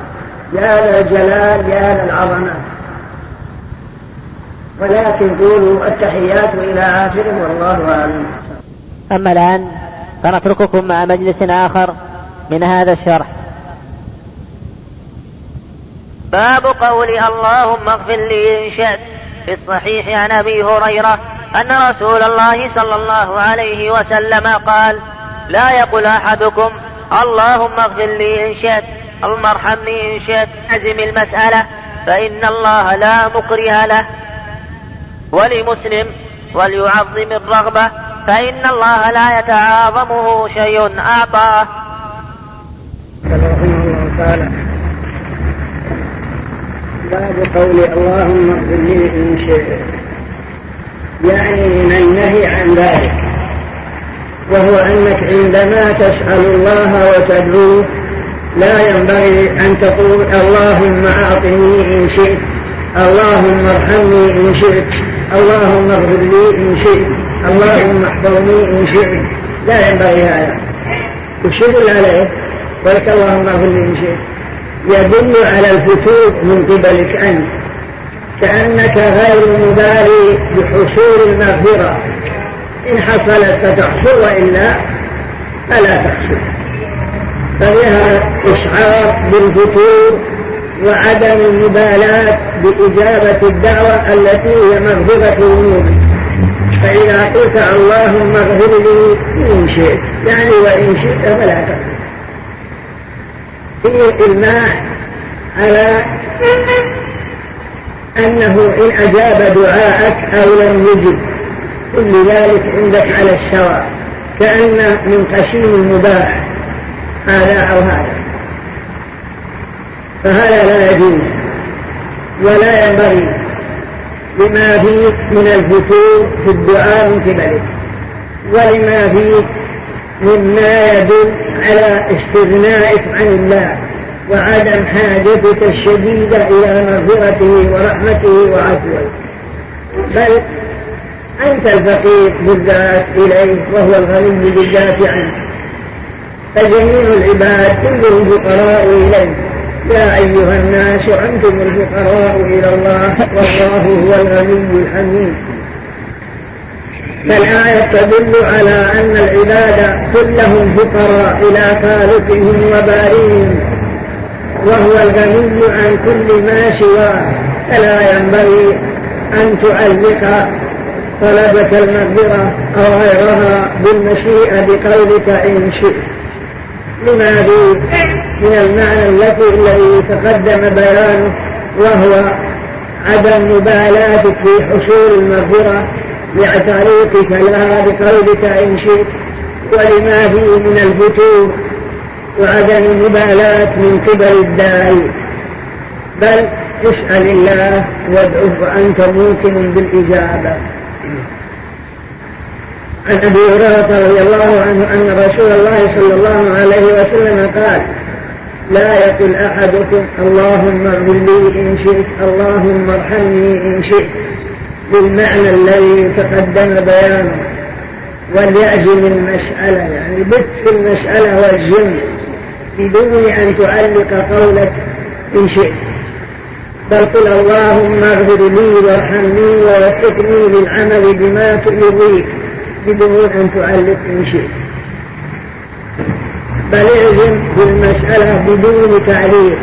يا ذا الجلال يا ذا العظمة. ولكن قولوا التحيات إلى آخره والله أعلم. أما الآن فنترككم مع مجلس آخر من هذا الشرح. باب قول اللهم اغفر لي إن شئت في الصحيح عن أبي هريرة أن رسول الله صلى الله عليه وسلم قال لا يقول أحدكم اللهم اغفر لي إن شئت اللهم ارحمني إن شئت أزم المسألة فإن الله لا مكره له. ولمسلم وليعظم الرغبة فإن الله لا يتعاظمه شيء أعطاه. رحمه الله تعالى باب قول اللهم اغفر لي إن شئت. يعني من النهي عن ذلك. وهو أنك عندما تسأل الله وتدعوه لا ينبغي أن تقول اللهم أعطني إن شئت اللهم ارحمني إن شئت اللهم اغفر لي إن شئت اللهم احفظني إن شئت. لا ينبغي هذا. يدل عليه. ولك اللهم اغفر لي إن شئت. يدل على الفتوح من قبلك أنت. كأنك غير مبالي بحصول المغفرة. إن حصلت فتحصل وإلا فلا تحصل. فبها إشعار بالفتور وعدم المبالاة بإجابة الدعوة التي هي مغفرة الذنوب فإذا قلت اللهم اغفر لي إن شئت يعني وإن شئت فلا تغفر فيه إلماح على أنه إن أجاب دعاءك أو لم يجب كل ذلك عندك على السواء كأن من قشيم المباح هذا أو هذا. فهذا لا يجوز ولا ينبغي لما فيك من الفتور في الدعاء من قبلك ولما فيك مما يدل على استغنائك عن الله. وعدم حاجتك الشديدة إلى مغفرته ورحمته وعفوه. بل أنت الفقير بالذات إليه وهو الغني بالذات فجميع العباد كلهم فقراء إليه يا أيها الناس أنتم الفقراء إلى الله والله هو الغني الحميد. فالآية تدل على أن العباد كلهم فقراء إلى خالقهم وبارئهم. وهو الغني عن كل ما سواه. فلا ينبغي أن تعلق طلبة المغفرة أو غيرها بالمشيئة بقولك إن شئت. لما في من المعنى الذي تقدم بيانه وهو عدم مبالاتك في حصول المغفرة لتعليقك لها بقولك إن شئت. ولما فيه من الفتور وعدم المبالاة من قبل الداعي. بل اسأل الله وادعه وأنت موقن بالإجابة. عن أبي هريرة رضي الله عنه أن رسول الله صلى الله عليه وسلم قال لا يقل أحدكم اللهم اغفر لي إن شئت اللهم ارحمني إن شئت. بالمعنى الذي تقدم بيانه. وليعزم المسألة. يعني بت في المسألة والجم بدون أن تعلق قولك إن شئت. بل قل اللهم اغفر لي وارحمني ووفقني للعمل بما يرضيك بدون أن تعلق من شيء بل اعزم بالمسألة بدون تعليق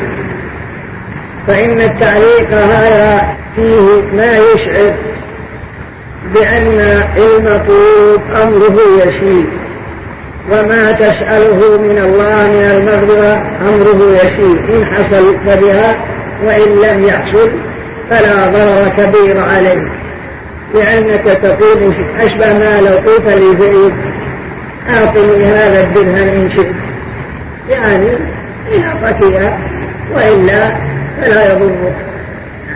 فإن التعليق هذا فيه ما يشعر بأن المطلوب أمره يسير. وما تسأله من الله من المغفرة أمره يسير إن حصل فبها وإن لم يحصل فلا ضرر كبير عليه. لأنك تقول أشبه ما لو قلت لزيد أعطني هذا الدرهم إن شئت. يعني إن أعطتك وإلا فلا يضرك.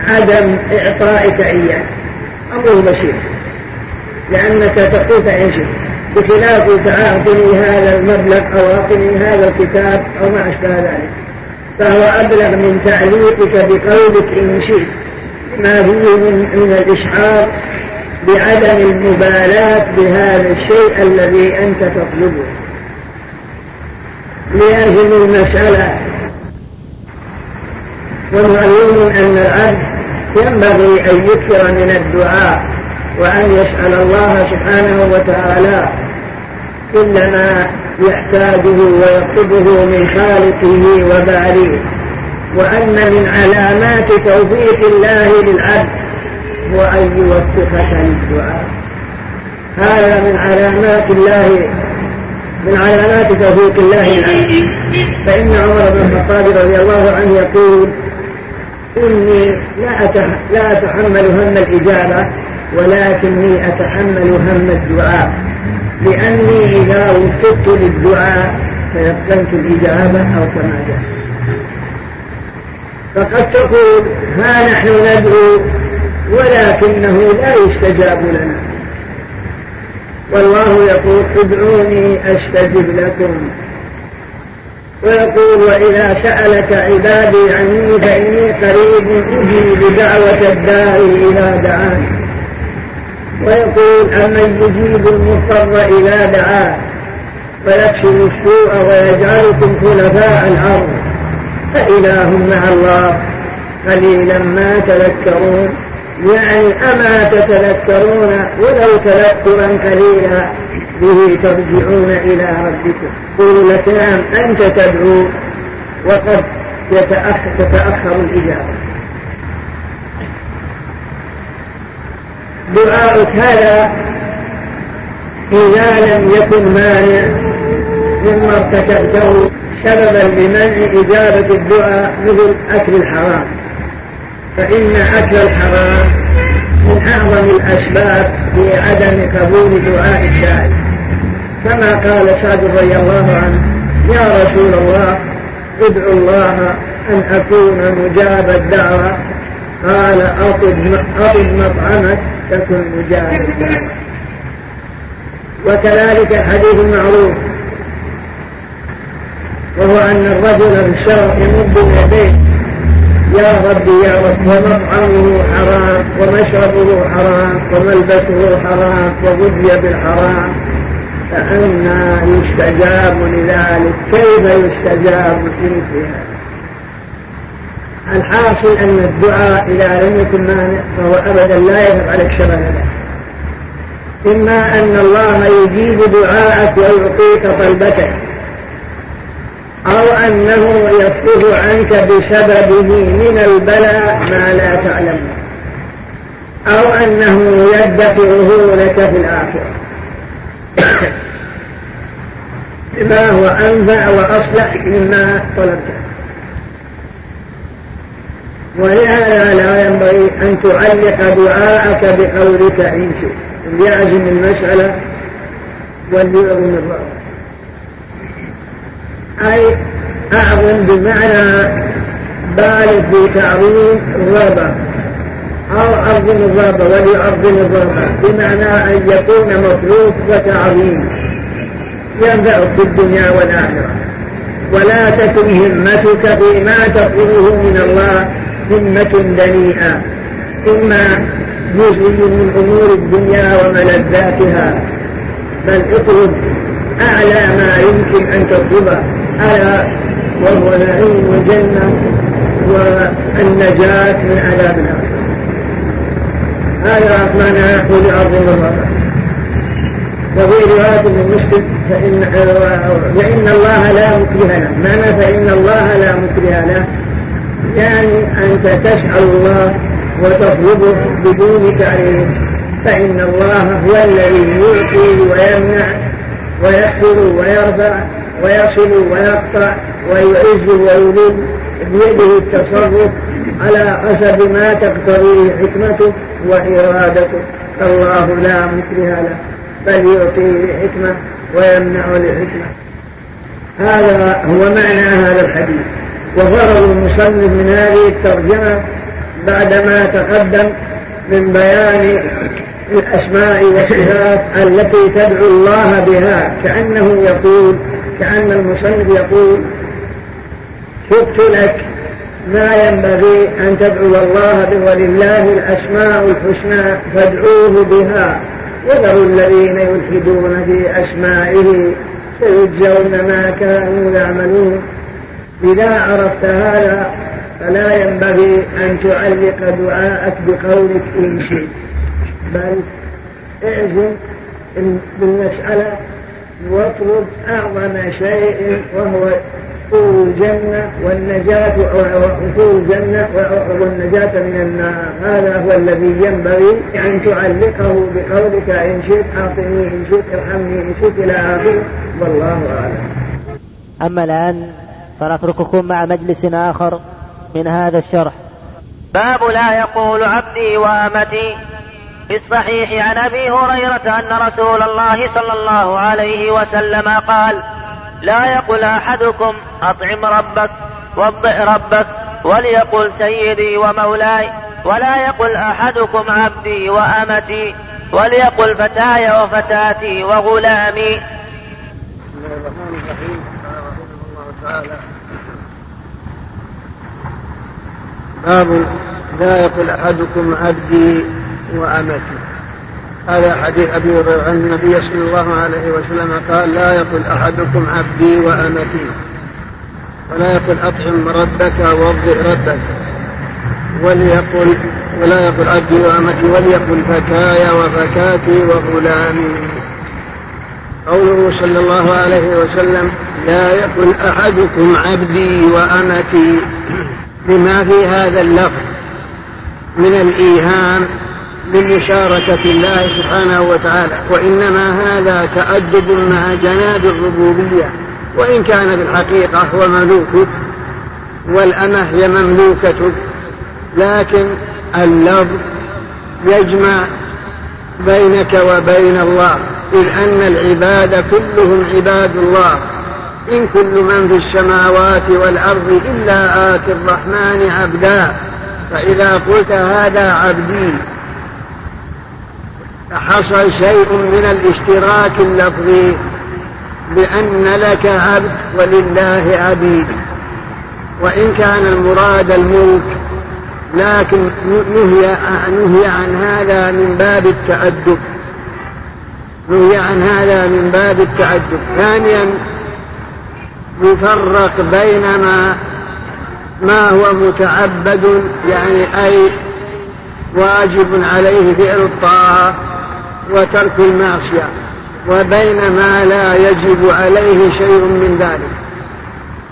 عدم إعطائك إياه. أمر بسيط لأنك تقول فإن شئت. بخلاف أعطني هذا المبلغ أو أعطني هذا الكتاب أو ما أشبه ذلك. فهو أبلغ من تعليقك بقولك إن شئت. ما فيه من, من الإشعار بعدم المبالاة بهذا الشيء الذي أنت تطلبه. لأجل المسألة. ومعلوم أن العبد ينبغي أن يكثر من الدعاء. وأن يسأل الله سبحانه وتعالى كل ما يحتاجه ويطلبه من خالقه وباريه وأن من علامات توفيق الله للعبد هو أن يوفقك للدعاء. هذا من علامات الله من علامات توفيق الله العبد فإن عمر بن الخطاب رضي الله عنه يقول إني لا أتحمل هم الإجابة. ولكني أتحمل هم الدعاء. لأني إذا وفقت للدعاء تيقنت الإجابة أو كما جاء. فقد تقول ها نحن ندعو ولكنه لا يستجاب لنا. والله يقول ادعوني أستجب لكم. ويقول وإذا سألك عبادي عني فإني قريب أجيب دعوة الداعي إذا دعاني. ويقول أمن يجيب المضطر إذا دعاه ويكشف السوء ويجعلكم خلفاء الأرض. فإله مع الله قليلا ما تذكرون. يعني أما تتذكرون ولو تذكرا قليلا به ترجعون إلى ربكم. قولوا لك نعم أنت تدعو وقد يتأخر تتأخر الإجابة. دعاؤك هذا إذا لم يكن مانع مما ارتكبته سببا لمنع إجابة الدعاء مثل أكل الحرام. فإن أكل الحرام من أعظم الأسباب في عدم قبول دعاء الداعي كما قال سعد رضي الله عنه يا رسول الله ادعو الله أن أكون مجاب الدعوة. قال أطب مطعمك. تكن الدعوة وكذلك الحديث المعروف. وهو أن الرجل في الشرع يمد يديه. يا ربي يا رب ومطعمه حرام ومشربه حرام وملبسه حرام وغذي بالحرام. فأنا يستجاب لذلك. كيف يستجاب فيها الحاصل أن الدعاء إذا لم يكن مانع فهو أبدا لا يفعل شبه ذلك إما أن الله يجيب دعاءك ويعطيك طلبتك أو أنه يصرف عنك بسببه من البلاء ما لا تعلم أو أنه يدخره لك في الآخرة. بما هو أنفع وأصلح مما طلبته. ولهذا لا ينبغي أن تعلق دعاءك بقولك إن شئت. ليعزم المسألة وليعظم الرغبة أي أعظم بمعنى بالغ في تعظيم الرغبة. أو عظم الرغبة وليعظم الرغبة. بمعنى أن يكون مطلوب وتعظيم. ينفعك في الدنيا والآخرة. ولا تكن همتك فيما تطلبه من الله همة دنيئة. إما جزء من أمور الدنيا وملذاتها. بل اطلب أعلى ما يمكن أن تطلبه ألا وهو نعيم الجنة والنجاة من عذاب الآخرة هذا معنى يقول عظيم الله. وفي رواية من مسلم فإن فإن الله لا مكره له. معنى فإن الله لا مكره له يعني أنت تسأل الله وتطلبه بدون تعريف فإن الله هو الذي يعطي ويمنع ويحفظ ويرفع ويصل ويقطع ويعز ويذل بيده التصرف على حسب ما تقتضيه حكمته وإرادته. فالله لا مكره له بل يعطي لحكمة ويمنع لحكمة هذا هو معنى هذا الحديث. وغرض المصنف من هذه الترجمة بعدما تقدم من بيان الأسماء والصفات التي تدعو الله بها. كأنه يقول كأن المصنف يقول شفت لك ما ينبغي أن تدعو الله به ولله الأسماء الحسنى فادعوه بها. وذروا الذين يلحدون في أسمائه سيجزون ما كانوا يعملون. إذا عرفت هذا فلا ينبغي أن تعلق دعاءك بقولك إن شئت. بل اعزم بالمسألة واطلب أعظم شيء وهو دخول الجنة والنجاة دخول الجنة والنجاة من النار. هذا هو الذي ينبغي أن تعلقه بقولك إن شئت أعطني إن شئت ارحمني إن شئت إلى آخره. والله أعلم. أما الآن فنترككم مع مجلس آخر من هذا الشرح. باب لا يقول عبدي وأمتي في الصحيح عن أبي هريرة أن رسول الله صلى الله عليه وسلم قال لا يقل أحدكم أطعم ربك وضئ ربك وليقل سيدي ومولاي ولا يقل أحدكم عبدي وأمتي وليقل فتاي وفتاتي وغلامي. بسم الله الرحمن الرحيم. تعالى. باب لا يقل أحدكم عبدي وأمتي. هذا حديث أبي هريرة عن النبي صلى الله عليه وسلم قال لا يقل أحدكم عبدي وأمتي. ولا يقل أطعم ربك ووضئ ربك. وليقل ولا يقل عبدي وأمتي وليقل فتاي وفتاتي وغلامي. قوله صلى الله عليه وسلم لا يقل أحدكم عبدي وأمتي بما في هذا اللفظ من الإيهام بمشاركة الله سبحانه وتعالى وإنما هذا تأدب مع جناب الربوبية وإن كان بالحقيقة هو مملوكك والأمة هي مملوكتك لكن اللفظ يجمع بينك وبين الله إذ أن العباد كلهم عباد الله. إن كل من في السماوات والأرض إلا آتي الرحمن عبدا فإذا قلت هذا عبدي حصل شيء من الاشتراك اللفظي بأن لك عبد ولله عبيد. وإن كان المراد الملك لكن نهي, نهي عن هذا من باب التأدب. نهي عن هذا من باب التأدب. ثانيا يفرق بين ما ما هو متعبد يعني أي واجب عليه فعل الطاعة وترك المعصية وبين ما لا يجب عليه شيء من ذلك.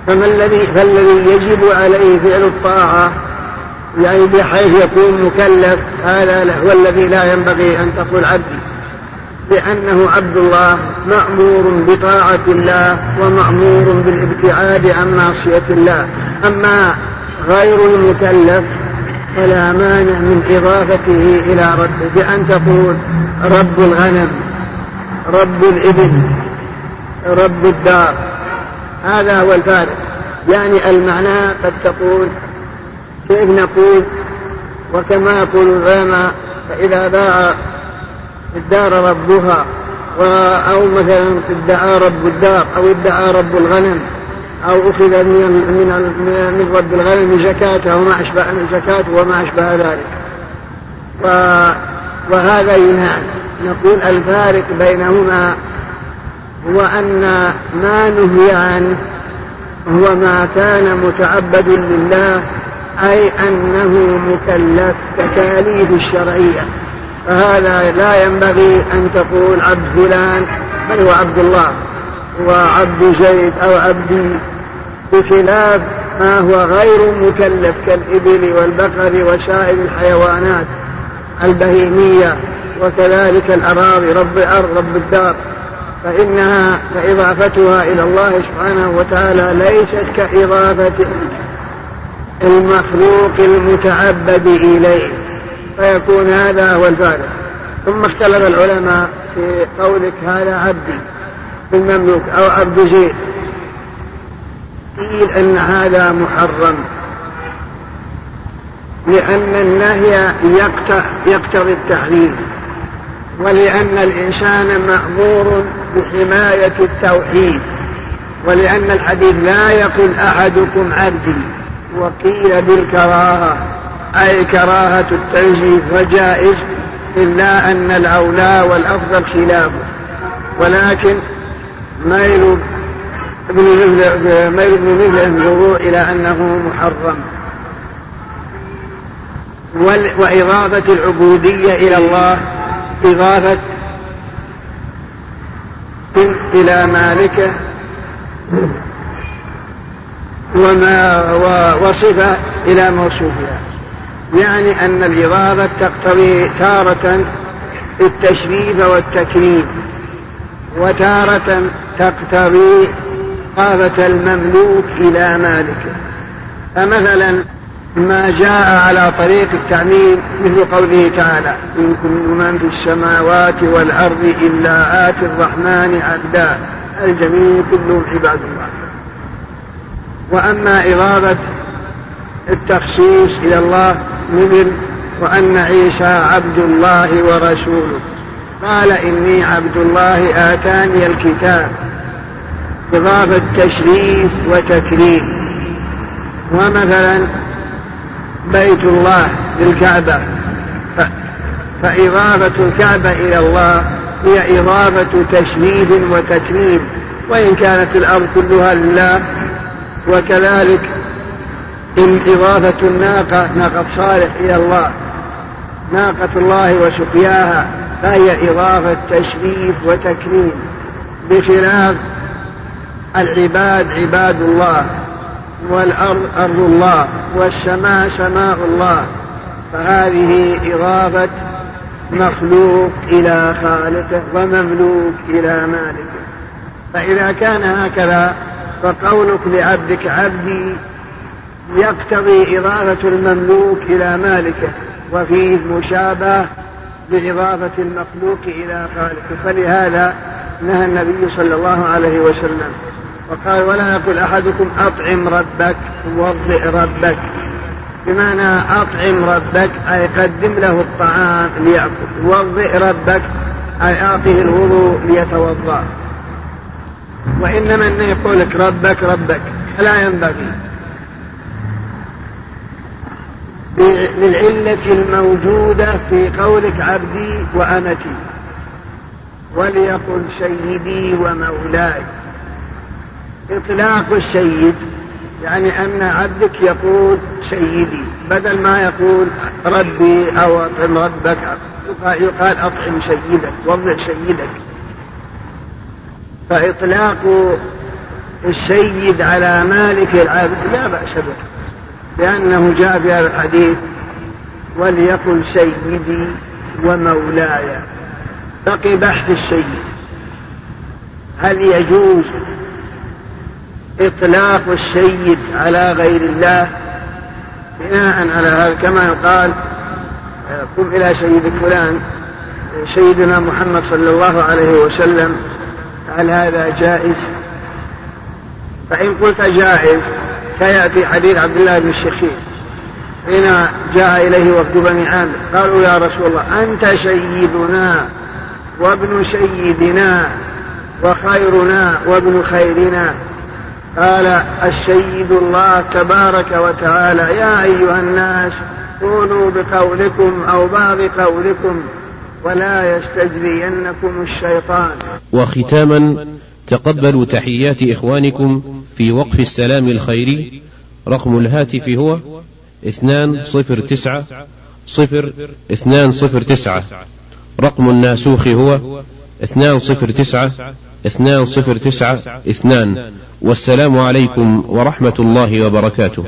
فما الذي فالذي يجب عليه فعل الطاعة يعني بحيث يكون مكلف هذا هو الذي لا ينبغي أن تقول عبدي. لأنه عبد الله مأمور بطاعة الله ومأمور بالابتعاد عن معصية الله. أما غير المكلف فلا مانع من إضافته إلى ربه بأن تقول رب الغنم رب الإبل رب الدار. هذا هو الفارق. يعني المعنى قد تقول كيف نقول؟ وكما يقول العلماء فإذا باع الدار ربها أو مثلا ادعى رب الدار أو ادعى رب الغنم أو أخذ من من من رب الغنم زكاته وما أشبه زكاته وما أشبه ذلك. وهذا ينهى نقول الفارق بينهما هو أن ما نهي عنه هو ما كان متعبد لله أي أنه مكلف تكاليف الشرعية. فهذا لا ينبغي أن تقول عبد فلان بل هو عبد الله. وعبد زيد أو عبدي بخلاف ما هو غير مكلف كالإبل والبقر وسائر الحيوانات البهيمية وكذلك الأراضي رب الأرض رب الدار. فإنها فإضافتها إلى الله سبحانه وتعالى ليست كإضافة المخلوق المتعبد إليه. فيكون هذا هو الفارق. ثم اختلف العلماء في قولك هذا عبدي بالمملوك أو عبد زيد. قيل أن هذا محرم. لأن النهي يقتضي التحريم. ولأن الإنسان مأمور بحماية التوحيد. ولأن الحديث لا يقول أحدكم عبدي. وقيل بالكراهة. أي كراهة التنزيه فجائز إلا أن الأولى والأفضل خلافه. ولكن ميل ابن ميل ابن إلى أنه محرم. وإضافة العبودية إلى الله إضافة إلى مالكه وما وصفة إلى موصوفها. يعني أن الإضافة تقتضي تارة التشريف والتكريم وتارة تقتضي إضافة المملوك إلى مالكه فمثلا ما جاء على طريق التعميم مثل قوله تعالى إن كل من في السماوات والأرض إلا آتي الرحمن عبدا الجميع كلهم عباد الله. وأما إضافة التخصيص إلى الله مثل وأن عيسى عبد الله ورسوله. قال إني عبد الله آتاني الكتاب. إضافة تشريف وتكريم. ومثلا بيت الله للكعبة فإضافة الكعبة إلى الله هي إضافة تشريف وتكريم. وإن كانت الأرض كلها لله وكذلك إن إضافة الناقة ناقة صالح إلى الله ناقة الله وسقياها فهي إضافة تشريف وتكريم بخلاف العباد عباد الله والأرض أرض الله والسماء سماء الله. فهذه إضافة مخلوق إلى خالقه ومملوك إلى مالكه. فإذا كان هكذا فقولك لعبدك عبدي يقتضي إضافة المملوك إلى مالكه وفيه مشابهة بإضافة المخلوق إلى خالقه. فلهذا نهى النبي صلى الله عليه وسلم وقال ولا يقول أحدكم أطعم ربك وضئ ربك بمعنى أطعم ربك أي قدم له الطعام ليأكل وضئ ربك أي أعطه الوضوء ليتوضأ. وإنما أن يقول لك ربك ربك فلا ينبغي. للعلة الموجودة في قولك عبدي وأمتي وليقل سيدي ومولاي. إطلاق السيد يعني أن عبدك يقول سيدي بدل ما يقول ربي أو أطعم ربك يقال أطعم سيدك وضع سيدك. فإطلاق السيد على مالك العبد لا بأس به. لأنه جاء في هذا الحديث وليقل سيدي ومولاي. بقي بحث السيد. هل يجوز إطلاق السيد على غير الله؟ بناء على هذا كما يقال قم إلى سيد فلان. سيدنا محمد صلى الله عليه وسلم هل هذا جائز؟ فإن قلت جائز سيأتي حديث عبد الله بن الشخير حين جاء إليه وفد بني عامر قالوا يا رسول الله أنت سيدنا وابن سيدنا وخيرنا وابن خيرنا. قال السيد الله تبارك وتعالى. يا أيها الناس قولوا بقولكم أو بعض قولكم ولا يستجرينكم الشيطان. وختاما تقبلوا تحيات إخوانكم في وقف السلام الخيري. رقم الهاتف هو اثنان صفر تسعة صفر اثنان صفر تسعة. رقم الناسوخ هو اثنان صفر تسعة اثنان صفر تسعة اثنان. والسلام عليكم ورحمة الله وبركاته.